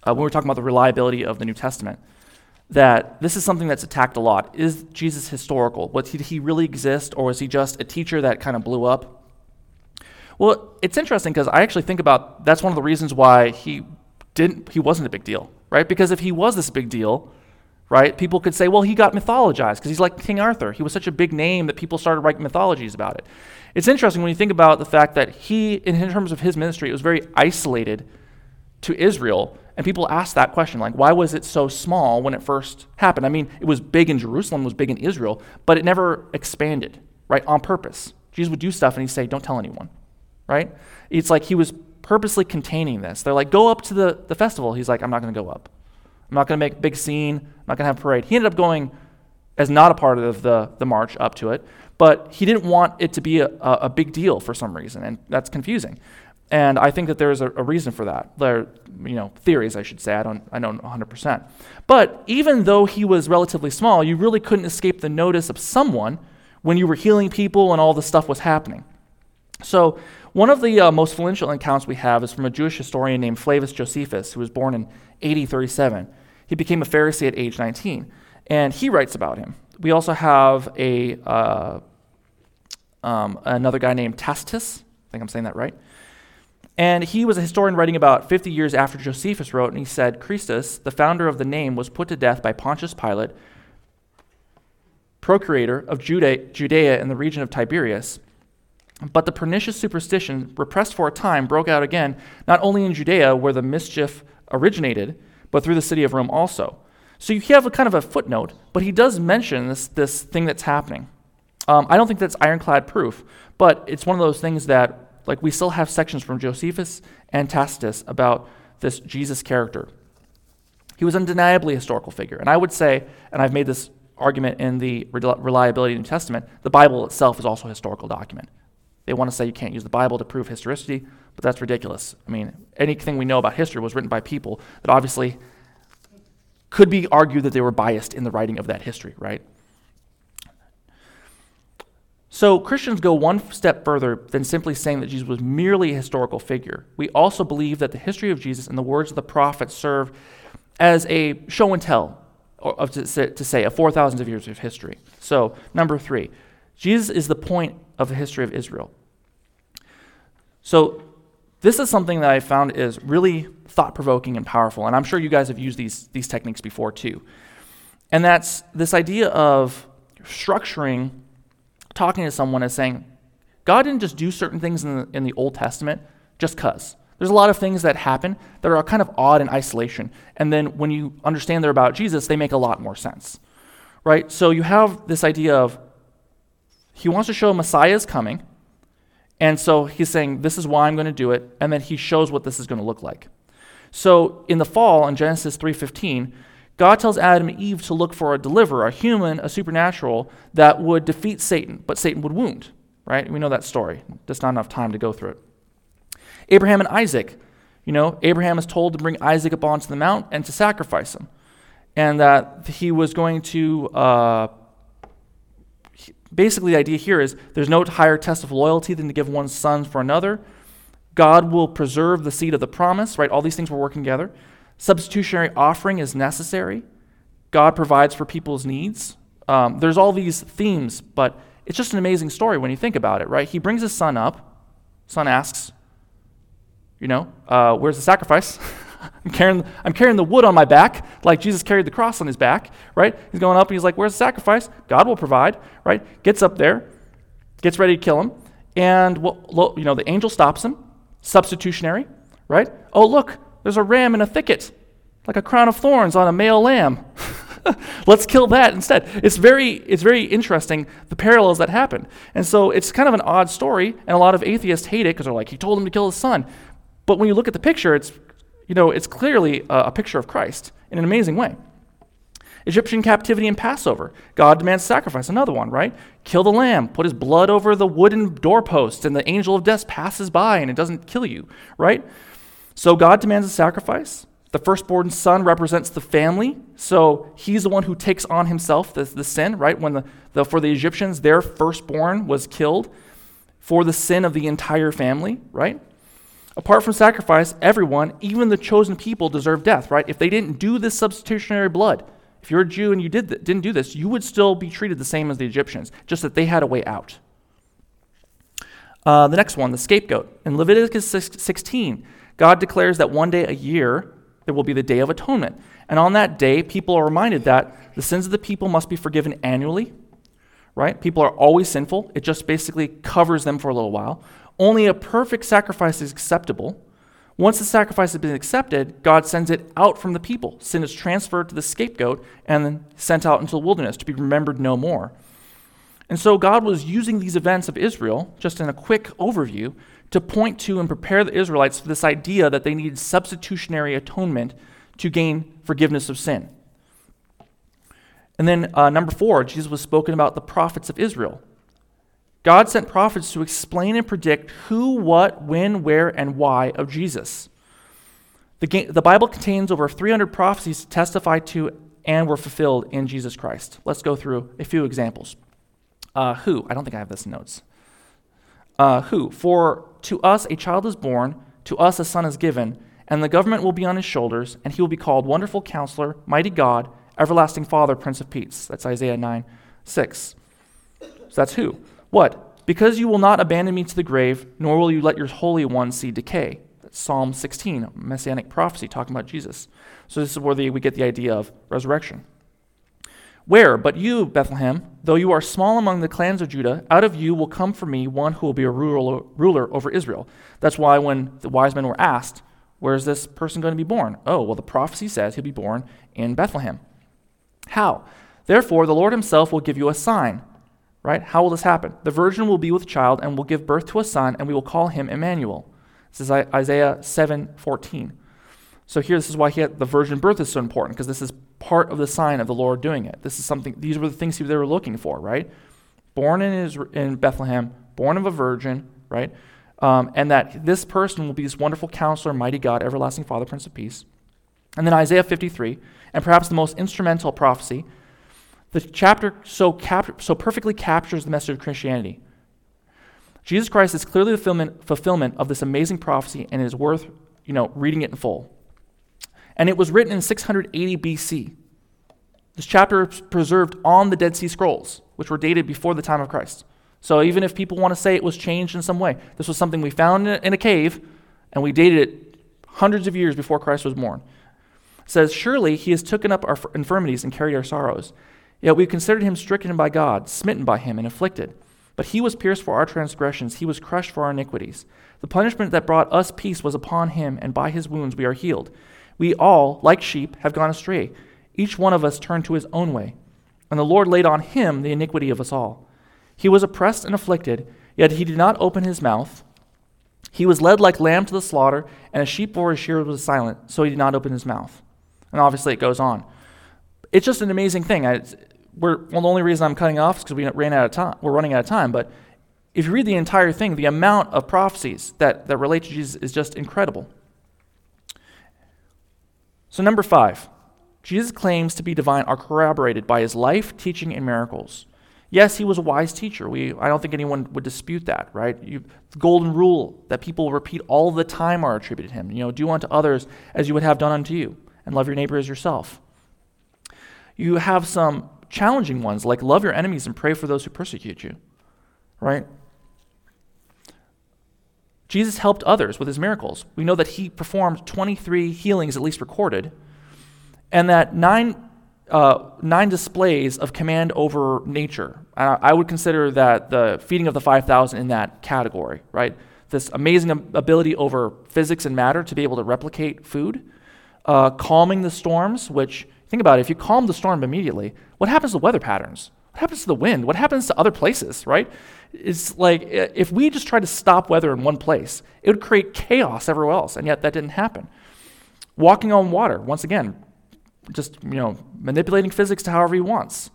Speaker 1: uh, when we were talking about the reliability of the New Testament that this is something that's attacked a lot. Is Jesus historical? Was, did he really exist, or was he just a teacher that kind of blew up? Well, it's interesting because I actually think about that's one of the reasons why he didn't he wasn't a big deal, right? Because if he was this big deal, right, people could say, well, he got mythologized because he's like King Arthur. He was such a big name that people started writing mythologies about it. It's interesting when you think about the fact that he, in terms of his ministry, it was very isolated to Israel and people ask that question, like, why was it so small when it first happened? I mean, it was big in Jerusalem, was big in Israel, but it never expanded, right, on purpose. Jesus would do stuff and he'd say, don't tell anyone, right? It's like he was purposely containing this. They're like, go up to the, the festival. He's like, I'm not going to go up. I'm not going to make a big scene. I'm not going to have a parade. He ended up going as not a part of the, the march up to it, but he didn't want it to be a, a, a big deal for some reason, and that's confusing. And I think that there's a, a, reason for that. There, you know, theories, I should say. I don't, I don't 100%. But even though he was relatively small, you really couldn't escape the notice of someone when you were healing people and all this stuff was happening. So one of the uh, most influential accounts we have is from a Jewish historian named Flavius Josephus, who was born in AD 37. He became a Pharisee at age 19, and he writes about him. We also have a uh, um, another guy named Tacitus. I think I'm saying that right. And he was a historian writing about 50 years after Josephus wrote, and he said, Christus, the founder of the name, was put to death by Pontius Pilate, procurator of Judea in the region of Tiberius. But the pernicious superstition, repressed for a time, broke out again, not only in Judea, where the mischief originated, but through the city of Rome also. So you have a kind of a footnote, but he does mention this, this thing that's happening. Um, I don't think that's ironclad proof, but it's one of those things that like we still have sections from Josephus and Tacitus about this Jesus character. He was undeniably a historical figure. And I would say, and I've made this argument in the reliability of the New Testament, the Bible itself is also a historical document. They want to say you can't use the Bible to prove historicity, but that's ridiculous. I mean, anything we know about history was written by people that obviously could be argued that they were biased in the writing of that history, right? So Christians go one step further than simply saying that Jesus was merely a historical figure. We also believe that the history of Jesus and the words of the prophets serve as a show and tell, or to say, of 4,000 of years of history. So, number three, Jesus is the point of the history of Israel. So, this is something that I found is really thought provoking and powerful, and I'm sure you guys have used these, these techniques before too. And that's this idea of structuring talking to someone as saying, God didn't just do certain things in the, in the Old Testament just because. There's a lot of things that happen that are kind of odd in isolation. And then when you understand they're about Jesus, they make a lot more sense. right? So you have this idea of he wants to show Messiah is coming, and so he's saying, This is why I'm going to do it, and then he shows what this is going to look like. So in the fall, in Genesis 3:15, God tells Adam and Eve to look for a deliverer, a human, a supernatural, that would defeat Satan, but Satan would wound. Right? We know that story. There's not enough time to go through it. Abraham and Isaac. You know, Abraham is told to bring Isaac up onto the mount and to sacrifice him. And that he was going to, uh, basically, the idea here is there's no higher test of loyalty than to give one son for another. God will preserve the seed of the promise, right? All these things were working together. Substitutionary offering is necessary. God provides for people's needs. Um, there's all these themes, but it's just an amazing story when you think about it, right? He brings his son up. Son asks, you know, uh, where's the sacrifice? I'm carrying, I'm carrying the wood on my back, like Jesus carried the cross on his back, right? He's going up and he's like, Where's the sacrifice? God will provide, right? Gets up there, gets ready to kill him, and well, you know, the angel stops him, substitutionary, right? Oh, look, there's a ram in a thicket, like a crown of thorns on a male lamb. Let's kill that instead. It's very, it's very interesting the parallels that happen. And so it's kind of an odd story, and a lot of atheists hate it because they're like, he told him to kill his son. But when you look at the picture, it's, you know, it's clearly a, a picture of Christ in an amazing way. Egyptian captivity and Passover. God demands sacrifice. Another one, right? Kill the lamb, put his blood over the wooden doorpost, and the angel of death passes by and it doesn't kill you, right? So God demands a sacrifice. The firstborn son represents the family, so he's the one who takes on himself the, the sin, right? When the, the, for the Egyptians, their firstborn was killed for the sin of the entire family, right? Apart from sacrifice, everyone, even the chosen people, deserve death, right? If they didn't do this substitutionary blood, if you're a Jew and you did th- didn't do this, you would still be treated the same as the Egyptians, just that they had a way out. Uh, the next one, the scapegoat. In Leviticus 16, God declares that one day a year there will be the Day of Atonement. And on that day, people are reminded that the sins of the people must be forgiven annually, right? People are always sinful. It just basically covers them for a little while. Only a perfect sacrifice is acceptable. Once the sacrifice has been accepted, God sends it out from the people. Sin is transferred to the scapegoat and then sent out into the wilderness to be remembered no more. And so God was using these events of Israel, just in a quick overview, to point to and prepare the Israelites for this idea that they needed substitutionary atonement to gain forgiveness of sin. And then, uh, number four, Jesus was spoken about the prophets of Israel. God sent prophets to explain and predict who, what, when, where, and why of Jesus. The, the Bible contains over 300 prophecies to testify to and were fulfilled in Jesus Christ. Let's go through a few examples. Uh, who? I don't think I have this in notes. Uh, who? For to us a child is born, to us a son is given, and the government will be on his shoulders, and he will be called Wonderful Counselor, Mighty God, Everlasting Father, Prince of Peace. That's Isaiah 9 6. So that's who. What? Because you will not abandon me to the grave, nor will you let your Holy One see decay. That's Psalm 16, messianic prophecy talking about Jesus. So this is where the, we get the idea of resurrection. Where? But you, Bethlehem, though you are small among the clans of Judah, out of you will come for me one who will be a ruler, over Israel. That's why when the wise men were asked, Where is this person going to be born? Oh, well, the prophecy says he'll be born in Bethlehem. How? Therefore, the Lord himself will give you a sign. Right? How will this happen? The virgin will be with child and will give birth to a son, and we will call him Emmanuel. This is Isaiah 7 14. So here, this is why had, the virgin birth is so important, because this is part of the sign of the Lord doing it. This is something, these were the things they were looking for, right? Born in, Israel, in Bethlehem, born of a virgin, right? Um, and that this person will be this wonderful counselor, mighty God, everlasting Father, Prince of Peace. And then Isaiah 53, and perhaps the most instrumental prophecy, the chapter so, cap- so perfectly captures the message of Christianity. Jesus Christ is clearly the fulfillment, fulfillment of this amazing prophecy and it is worth you know, reading it in full and it was written in 680 BC. This chapter is preserved on the Dead Sea Scrolls, which were dated before the time of Christ. So even if people want to say it was changed in some way, this was something we found in a cave, and we dated it hundreds of years before Christ was born. It says, Surely he has taken up our infirmities and carried our sorrows. Yet we considered him stricken by God, smitten by him, and afflicted. But he was pierced for our transgressions, he was crushed for our iniquities. The punishment that brought us peace was upon him, and by his wounds we are healed. We all, like sheep, have gone astray. Each one of us turned to his own way. and the Lord laid on him the iniquity of us all. He was oppressed and afflicted, yet he did not open his mouth. He was led like lamb to the slaughter, and a sheep before his shearer was silent, so he did not open his mouth. And obviously it goes on. It's just an amazing thing. I, we're, well, the only reason I'm cutting off is because we ran out of time. We're running out of time. But if you read the entire thing, the amount of prophecies that, that relate to Jesus is just incredible. So, number five, Jesus' claims to be divine are corroborated by his life, teaching, and miracles. Yes, he was a wise teacher. We, I don't think anyone would dispute that, right? You, the golden rule that people repeat all the time are attributed to him. You know, do unto others as you would have done unto you, and love your neighbor as yourself. You have some challenging ones, like love your enemies and pray for those who persecute you, right? Jesus helped others with his miracles. We know that he performed 23 healings, at least recorded, and that nine uh, nine displays of command over nature. Uh, I would consider that the feeding of the 5,000 in that category, right? This amazing ability over physics and matter to be able to replicate food, uh, calming the storms, which, think about it, if you calm the storm immediately, what happens to weather patterns? What happens to the wind? What happens to other places, right? It's like if we just try to stop weather in one place, it would create chaos everywhere else, and yet that didn't happen. Walking on water, once again, just you know manipulating physics to however he wants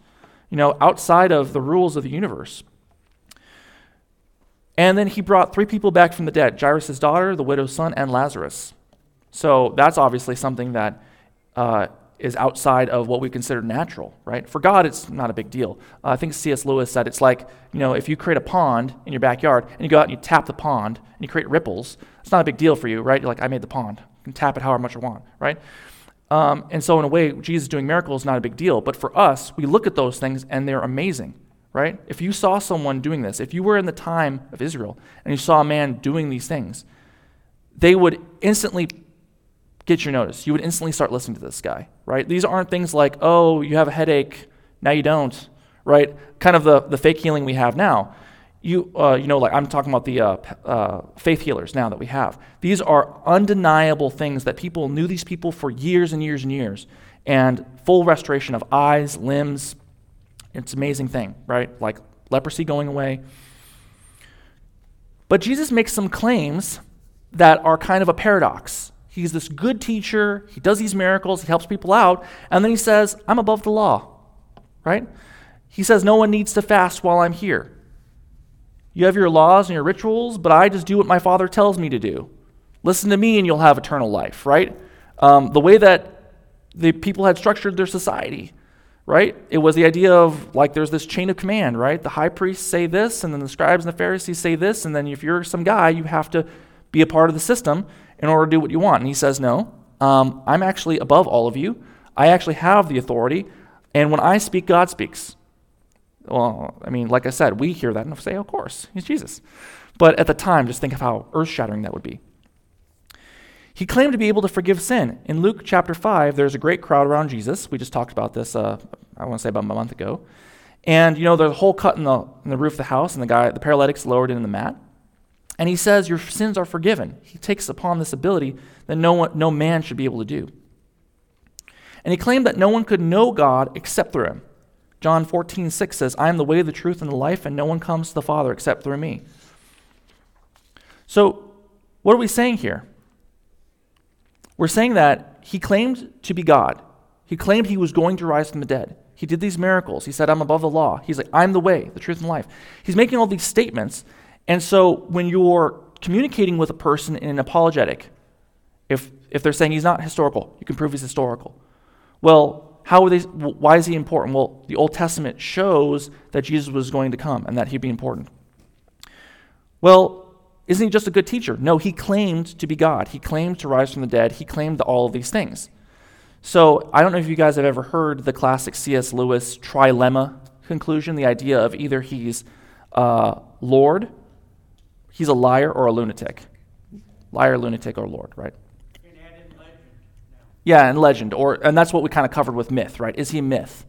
Speaker 1: you know outside of the rules of the universe and then he brought three people back from the dead jairus' daughter the widow's son and lazarus so that's obviously something that uh, is outside of what we consider natural right for god it's not a big deal uh, i think cs lewis said it's like you know if you create a pond in your backyard and you go out and you tap the pond and you create ripples it's not a big deal for you right you're like i made the pond you can tap it however much you want right um, and so, in a way, Jesus doing miracles is not a big deal. But for us, we look at those things and they're amazing, right? If you saw someone doing this, if you were in the time of Israel and you saw a man doing these things, they would instantly get your notice. You would instantly start listening to this guy, right? These aren't things like, oh, you have a headache, now you don't, right? Kind of the, the fake healing we have now you, uh, you know, like I'm talking about the uh, uh, faith healers now that we have. These are undeniable things that people knew these people for years and years and years, and full restoration of eyes, limbs. It's an amazing thing, right? Like leprosy going away. But Jesus makes some claims that are kind of a paradox. He's this good teacher, he does these miracles, he helps people out, and then he says, I'm above the law, right? He says, No one needs to fast while I'm here. You have your laws and your rituals, but I just do what my Father tells me to do. Listen to me and you'll have eternal life, right? Um, the way that the people had structured their society, right? It was the idea of like there's this chain of command, right? The high priests say this, and then the scribes and the Pharisees say this, and then if you're some guy, you have to be a part of the system in order to do what you want. And he says, No, um, I'm actually above all of you. I actually have the authority, and when I speak, God speaks. Well, I mean, like I said, we hear that and say, of course, he's Jesus. But at the time, just think of how earth shattering that would be. He claimed to be able to forgive sin. In Luke chapter 5, there's a great crowd around Jesus. We just talked about this, uh, I want to say about a month ago. And, you know, there's a hole cut in the, in the roof of the house, and the guy, the paralytic's lowered in the mat. And he says, Your sins are forgiven. He takes upon this ability that no, one, no man should be able to do. And he claimed that no one could know God except through him. John 14, 6 says, I am the way, the truth, and the life, and no one comes to the Father except through me. So, what are we saying here? We're saying that he claimed to be God. He claimed he was going to rise from the dead. He did these miracles. He said, I'm above the law. He's like, I'm the way, the truth, and life. He's making all these statements. And so, when you're communicating with a person in an apologetic, if, if they're saying he's not historical, you can prove he's historical. Well, how are they, why is he important? Well, the Old Testament shows that Jesus was going to come and that he'd be important. Well, isn't he just a good teacher? No, he claimed to be God. He claimed to rise from the dead. He claimed all of these things. So I don't know if you guys have ever heard the classic C.S. Lewis trilemma conclusion the idea of either he's uh, Lord, he's a liar, or a lunatic. Liar, lunatic, or Lord, right? Yeah, and legend, or and that's what we kind of covered with myth, right? Is he myth,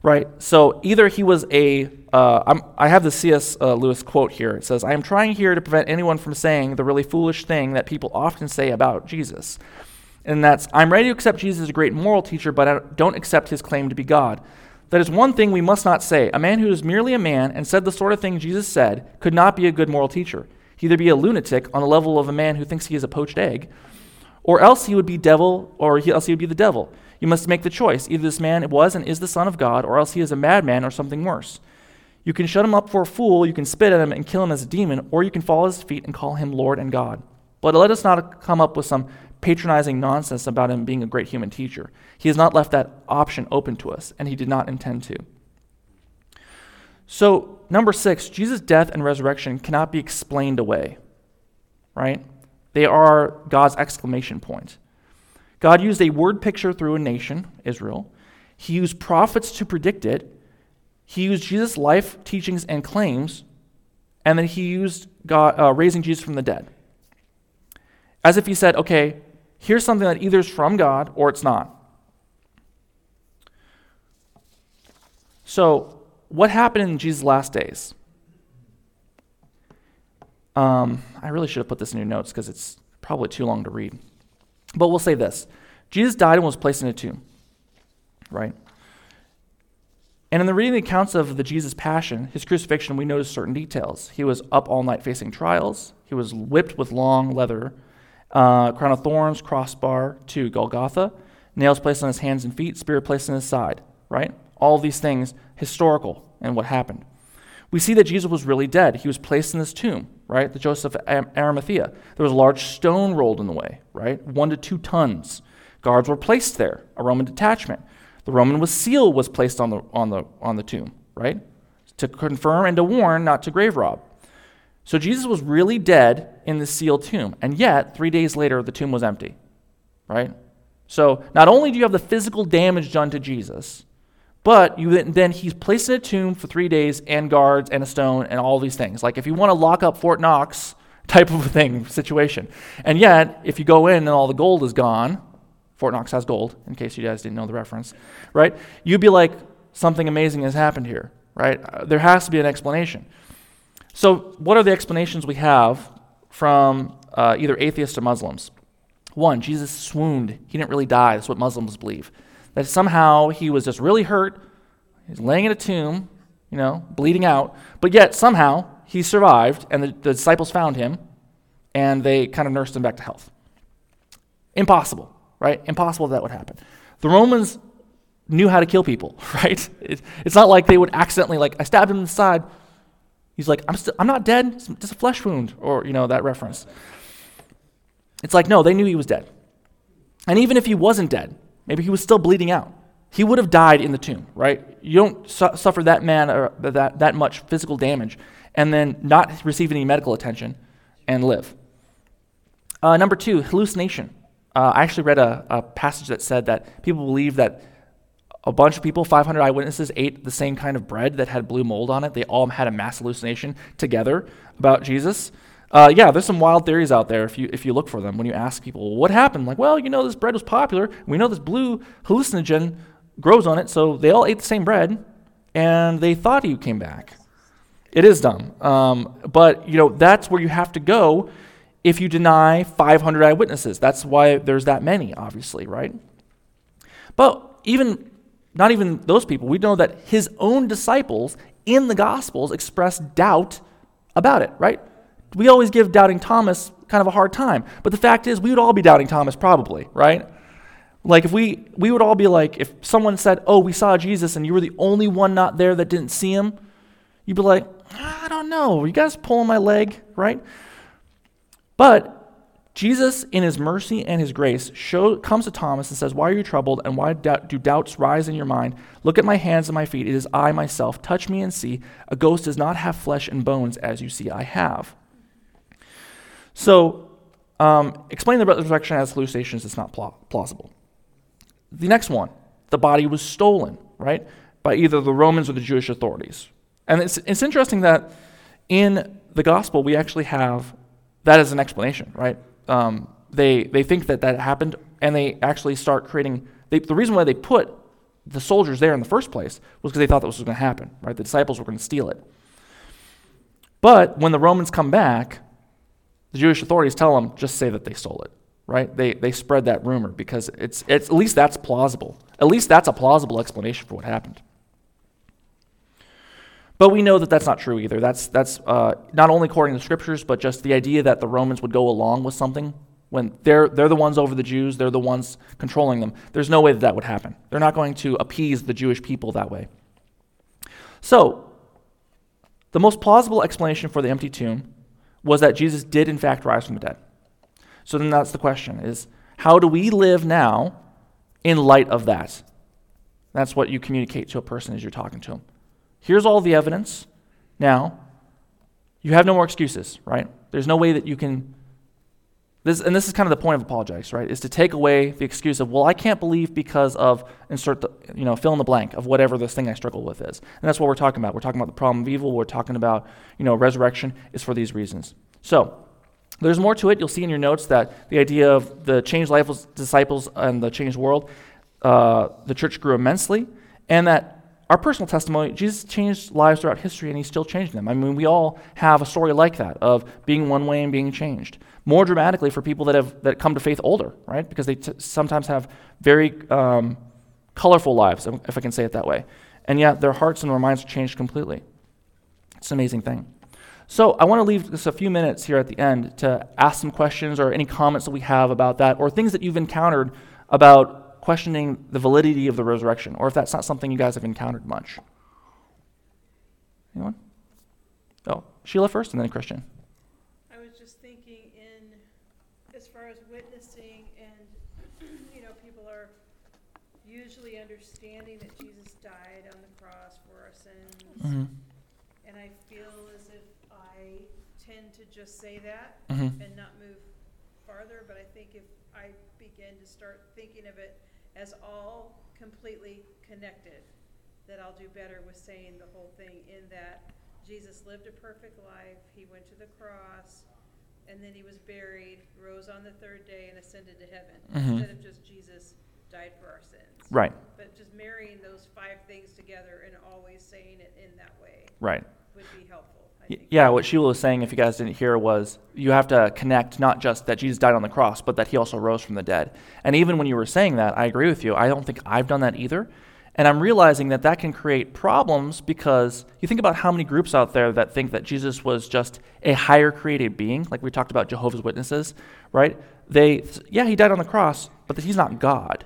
Speaker 1: right? So either he was a. Uh, i have the C.S. Uh, Lewis quote here. It says, "I am trying here to prevent anyone from saying the really foolish thing that people often say about Jesus, and that's I'm ready to accept Jesus as a great moral teacher, but I don't accept his claim to be God. That is one thing we must not say. A man who is merely a man and said the sort of thing Jesus said could not be a good moral teacher. He'd either be a lunatic on the level of a man who thinks he is a poached egg, or else he would be devil, or he, else he would be the devil. You must make the choice. Either this man was and is the Son of God, or else he is a madman or something worse. You can shut him up for a fool, you can spit at him and kill him as a demon, or you can fall at his feet and call him Lord and God. But let us not come up with some patronizing nonsense about him being a great human teacher. He has not left that option open to us, and he did not intend to. So, number six, Jesus' death and resurrection cannot be explained away, right? They are God's exclamation point. God used a word picture through a nation, Israel. He used prophets to predict it. He used Jesus' life, teachings, and claims, and then he used God uh, raising Jesus from the dead. As if he said, okay, here's something that either is from God or it's not. So, what happened in Jesus' last days? Um, I really should have put this in your notes because it's probably too long to read. But we'll say this Jesus died and was placed in a tomb, right? And in the reading the accounts of the Jesus passion, his crucifixion, we notice certain details. He was up all night facing trials. He was whipped with long leather uh, crown of thorns, crossbar to Golgotha, nails placed on his hands and feet, spear placed in his side, right? All these things historical and what happened. We see that Jesus was really dead. He was placed in this tomb, right? The Joseph of Arimathea. There was a large stone rolled in the way, right? One to two tons. Guards were placed there, a Roman detachment. The Roman seal was placed on the, on, the, on the tomb, right? To confirm and to warn not to grave rob. So Jesus was really dead in the sealed tomb, and yet three days later the tomb was empty, right? So not only do you have the physical damage done to Jesus, but you then he's placed in a tomb for three days and guards and a stone and all these things. Like if you want to lock up Fort Knox type of thing situation, and yet if you go in and all the gold is gone, Fort Knox has gold. In case you guys didn't know the reference, right? You'd be like something amazing has happened here, right? There has to be an explanation. So, what are the explanations we have from uh, either atheists or Muslims? One, Jesus swooned. He didn't really die. That's what Muslims believe. That somehow he was just really hurt. He's laying in a tomb, you know, bleeding out. But yet, somehow, he survived, and the, the disciples found him, and they kind of nursed him back to health. Impossible, right? Impossible that would happen. The Romans knew how to kill people, right? It, it's not like they would accidentally, like, I stabbed him in the side. He's like, I'm, still, I'm not dead. It's just a flesh wound, or, you know, that reference. It's like, no, they knew he was dead. And even if he wasn't dead, maybe he was still bleeding out, he would have died in the tomb, right? You don't su- suffer that man or that, that much physical damage and then not receive any medical attention and live. Uh, number two, hallucination. Uh, I actually read a, a passage that said that people believe that a bunch of people, 500 eyewitnesses, ate the same kind of bread that had blue mold on it. They all had a mass hallucination together about Jesus. Uh, yeah, there's some wild theories out there if you, if you look for them. When you ask people, what happened? Like, well, you know, this bread was popular. We know this blue hallucinogen grows on it, so they all ate the same bread, and they thought he came back. It is dumb. Um, but, you know, that's where you have to go if you deny 500 eyewitnesses. That's why there's that many, obviously, right? But even not even those people, we know that his own disciples in the Gospels express doubt about it, right? We always give doubting Thomas kind of a hard time. But the fact is, we would all be doubting Thomas probably, right? Like if we we would all be like if someone said, "Oh, we saw Jesus and you were the only one not there that didn't see him." You'd be like, "I don't know. Are you guys pulling my leg, right?" But Jesus, in his mercy and his grace, show, comes to Thomas and says, Why are you troubled, and why do doubts rise in your mind? Look at my hands and my feet. It is I myself. Touch me and see. A ghost does not have flesh and bones, as you see I have. So, um, explaining the resurrection as hallucinations is not plausible. The next one the body was stolen, right, by either the Romans or the Jewish authorities. And it's, it's interesting that in the gospel, we actually have that as an explanation, right? Um, they, they think that that happened, and they actually start creating. They, the reason why they put the soldiers there in the first place was because they thought that was going to happen, right? The disciples were going to steal it. But when the Romans come back, the Jewish authorities tell them just say that they stole it, right? They, they spread that rumor because it's, it's at least that's plausible. At least that's a plausible explanation for what happened. But we know that that's not true either. That's, that's uh, not only according to the scriptures, but just the idea that the Romans would go along with something when they're, they're the ones over the Jews, they're the ones controlling them. There's no way that that would happen. They're not going to appease the Jewish people that way. So, the most plausible explanation for the empty tomb was that Jesus did in fact rise from the dead. So then that's the question is how do we live now in light of that? That's what you communicate to a person as you're talking to them. Here's all the evidence. Now, you have no more excuses, right? There's no way that you can this, and this is kind of the point of apologetics, right? Is to take away the excuse of, well, I can't believe because of insert the, you know, fill in the blank of whatever this thing I struggle with is. And that's what we're talking about. We're talking about the problem of evil. We're talking about, you know, resurrection is for these reasons. So, there's more to it. You'll see in your notes that the idea of the changed life of disciples and the changed world, uh, the church grew immensely, and that our personal testimony, Jesus changed lives throughout history and he's still changing them. I mean, we all have a story like that of being one way and being changed. More dramatically for people that have that come to faith older, right? Because they t- sometimes have very um, colorful lives, if I can say it that way. And yet their hearts and their minds are changed completely. It's an amazing thing. So I want to leave just a few minutes here at the end to ask some questions or any comments that we have about that or things that you've encountered about questioning the validity of the resurrection, or if that's not something you guys have encountered much. Anyone? Oh, Sheila first, and then Christian.
Speaker 4: I was just thinking in, as far as witnessing, and, you know, people are usually understanding that Jesus died on the cross for our sins.
Speaker 1: Mm-hmm.
Speaker 4: And I feel as if I tend to just say that
Speaker 1: Mm-hmm.
Speaker 4: and not move farther, but I think if I begin to start thinking of it as all completely connected, that I'll do better with saying the whole thing in that Jesus lived a perfect life, he went to the cross, and then he was buried, rose on the third day, and ascended to heaven,
Speaker 1: Mhm.
Speaker 4: instead of just Jesus died for our sins.
Speaker 1: Right,
Speaker 4: But just marrying those five things together and always saying it in that way
Speaker 1: right.
Speaker 4: would be helpful, I
Speaker 1: Y-
Speaker 4: think.
Speaker 1: Yeah, what Sheila was saying, if you guys didn't hear, was you have to connect not just that Jesus died on the cross, but that he also rose from the dead. And even when you were saying that, I agree with you. I don't think I've done that either. And I'm realizing that that can create problems because you think about how many groups out there that think that Jesus was just a higher created being, like we talked about Jehovah's Witnesses, right? They, yeah, he died on the cross, but that he's not God.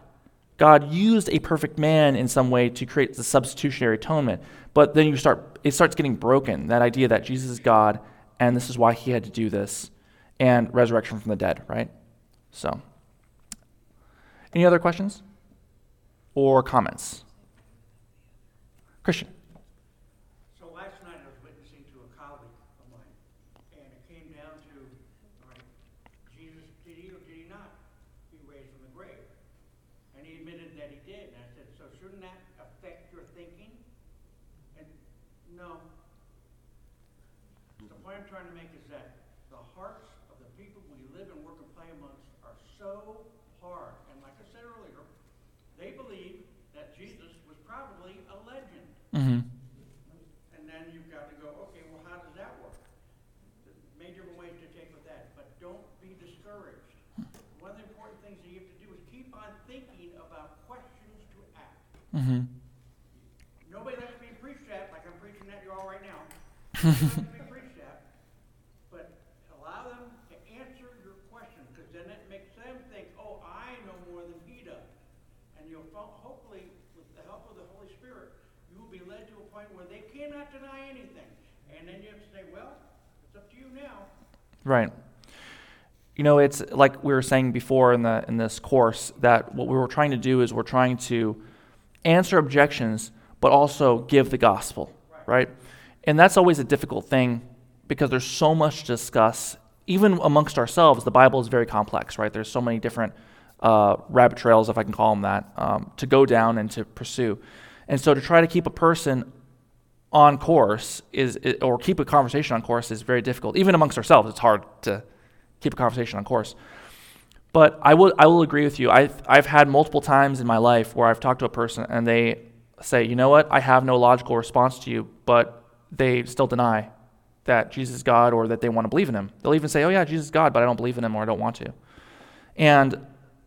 Speaker 1: God used a perfect man in some way to create the substitutionary atonement. But then you start it starts getting broken, that idea that Jesus is God and this is why he had to do this and resurrection from the dead, right? So any other questions or comments? Christian.
Speaker 5: So last night I was witnessing to a colleague of mine, and it came down to, all right, Jesus, did he or did he not be raised from the grave? And he admitted that he did, and I said, so shouldn't that affect your thinking? And, no. The point I'm trying to make is that the hearts of the people we live and work and play amongst are so hard, and like I said earlier, they believe that Jesus was probably a legend.
Speaker 1: Mm-hmm.
Speaker 5: And then you've got to go, okay, well, how does that work? There's Many different ways to take with that, but don't be discouraged. One of the important things that you have to do is keep on thinking about questions to ask.
Speaker 1: Mm-hmm.
Speaker 5: Nobody lets me preach that like I'm preaching that to you all right now. Nobody lets me preach that, but allow them to answer your questions, because then it makes them think, oh, I know more than he does. And you'll hopefully, with the help of the Holy Spirit, you will be led to a point where they cannot deny anything. And then you have to say, well, it's up to you now.
Speaker 1: Right. You know, it's like we were saying before in the in this course that what we were trying to do is we're trying to answer objections, but also give the gospel, right? And that's always a difficult thing because there's so much to discuss. Even amongst ourselves, the Bible is very complex, right? There's so many different uh, rabbit trails, if I can call them that, um, to go down and to pursue. And so to try to keep a person on course is, or keep a conversation on course is very difficult. Even amongst ourselves, it's hard to keep a conversation on course. But I will, I will agree with you. I've, I've had multiple times in my life where I've talked to a person and they say, you know what, I have no logical response to you, but they still deny that Jesus is God or that they want to believe in him. They'll even say, oh yeah, Jesus is God, but I don't believe in him or I don't want to. And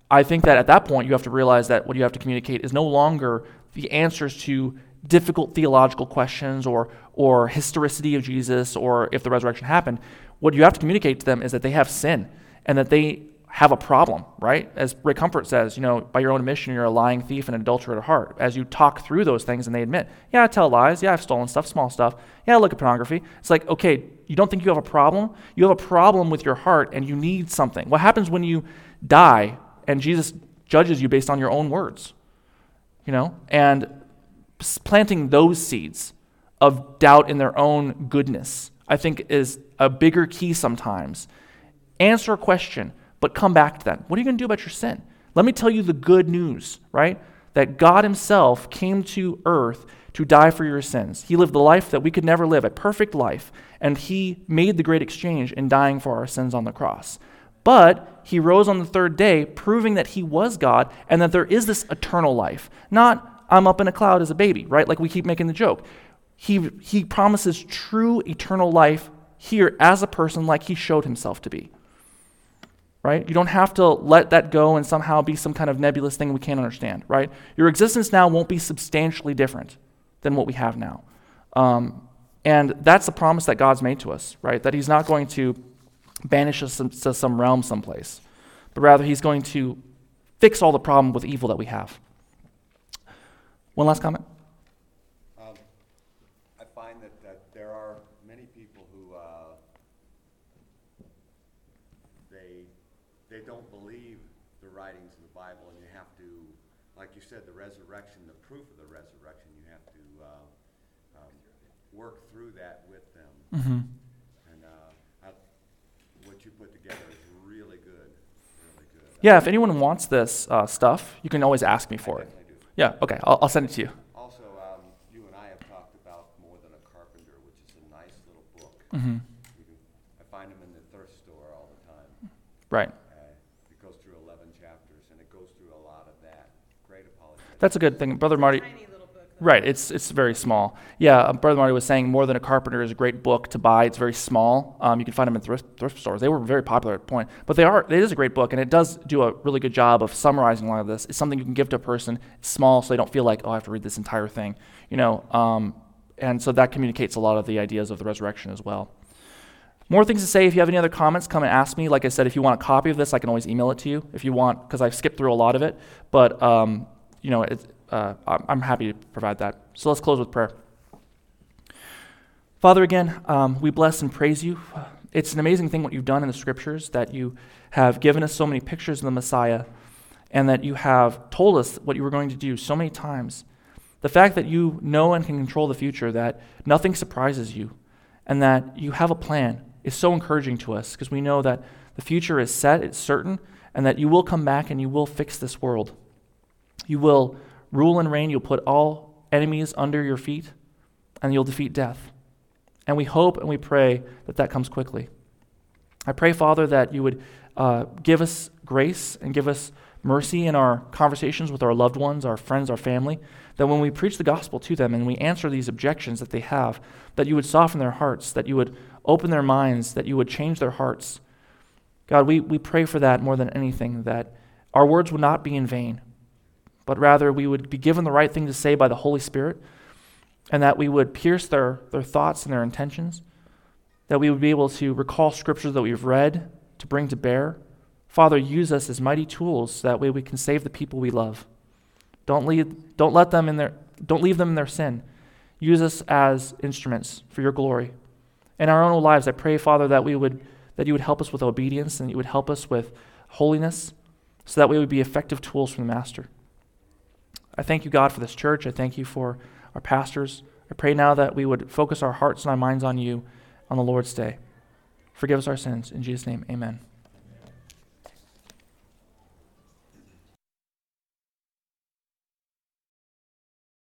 Speaker 1: I think that at that point, you have to realize that what you have to communicate is no longer the answers to difficult theological questions or, or historicity of Jesus or if the resurrection happened. What you have to communicate to them is that they have sin and that they have a problem, right? As Rick Comfort says, you know, by your own admission, you're a lying thief and an adulterer at heart. As you talk through those things and they admit, yeah, I tell lies. Yeah, I've stolen stuff, small stuff. Yeah, I look at pornography. It's like, okay, you don't think you have a problem? You have a problem with your heart and you need something. What happens when you die and Jesus judges you based on your own words? You know, and planting those seeds of doubt in their own goodness, I think, is a bigger key sometimes. Answer a question but come back to that. What are you going to do about your sin? Let me tell you the good news, right? That God Himself came to earth to die for your sins. He lived the life that we could never live, a perfect life, and He made the great exchange in dying for our sins on the cross. But He rose on the third day, proving that He was God and that there is this eternal life. Not, I'm up in a cloud as a baby, right? Like we keep making the joke. He, he promises true eternal life here as a person, like He showed Himself to be right? You don't have to let that go and somehow be some kind of nebulous thing we can't understand, right? Your existence now won't be substantially different than what we have now. Um, and that's the promise that God's made to us, right? That He's not going to banish us to some realm someplace, but rather He's going to fix all the problem with evil that we have. One last comment?
Speaker 6: said, the resurrection, the proof of the resurrection, you have to uh, um, work through that with them.
Speaker 1: Mm-hmm.
Speaker 6: And uh, I, what you put together is really good. Really good.
Speaker 1: Yeah, if anyone wants this uh, stuff, you can always ask me for
Speaker 6: I
Speaker 1: it.
Speaker 6: do.
Speaker 1: Yeah, okay, I'll, I'll send it to you.
Speaker 6: Also, um, you and I have talked about More Than a Carpenter, which is a nice little book.
Speaker 1: Mm-hmm.
Speaker 6: You can, I find them in the thrift store all the time.
Speaker 1: Right.
Speaker 6: Uh, it goes through 11 chapters, and it goes through a lot of that. Great apologetic.
Speaker 1: That's a good thing. Brother Marty.
Speaker 4: Tiny little book. though.
Speaker 1: Right, it's, it's very small. Yeah, uh, Brother Marty was saying More Than a Carpenter is a great book to buy. It's very small. Um, you can find them in thrift, thrift stores. They were very popular at point. But they are, it is a great book, and it does do a really good job of summarizing a lot of this. It's something you can give to a person. It's small, so they don't feel like, oh, I have to read this entire thing. You know, um, and so that communicates a lot of the ideas of the resurrection as well. More things to say. If you have any other comments, come and ask me. Like I said, if you want a copy of this, I can always email it to you if you want, because I've skipped through a lot of it. But um, you know, it, uh, I'm happy to provide that. So let's close with prayer. Father, again, um, we bless and praise you. It's an amazing thing what you've done in the scriptures that you have given us so many pictures of the Messiah, and that you have told us what you were going to do so many times. The fact that you know and can control the future, that nothing surprises you, and that you have a plan is so encouraging to us because we know that the future is set, it's certain, and that you will come back and you will fix this world. You will rule and reign, you'll put all enemies under your feet, and you'll defeat death. And we hope and we pray that that comes quickly. I pray, Father, that you would uh, give us grace and give us mercy in our conversations with our loved ones, our friends, our family, that when we preach the gospel to them and we answer these objections that they have, that you would soften their hearts, that you would open their minds, that you would change their hearts. God, we, we pray for that more than anything, that our words would not be in vain, but rather we would be given the right thing to say by the Holy Spirit, and that we would pierce their, their thoughts and their intentions, that we would be able to recall scriptures that we've read to bring to bear. Father, use us as mighty tools so that way we can save the people we love. Don't, leave, don't let them in their don't leave them in their sin. Use us as instruments for your glory. In our own lives, I pray, Father, that we would that you would help us with obedience and you would help us with holiness so that we would be effective tools from the Master. I thank you, God, for this church. I thank you for our pastors. I pray now that we would focus our hearts and our minds on you on the Lord's day. Forgive us our sins. In Jesus' name, amen.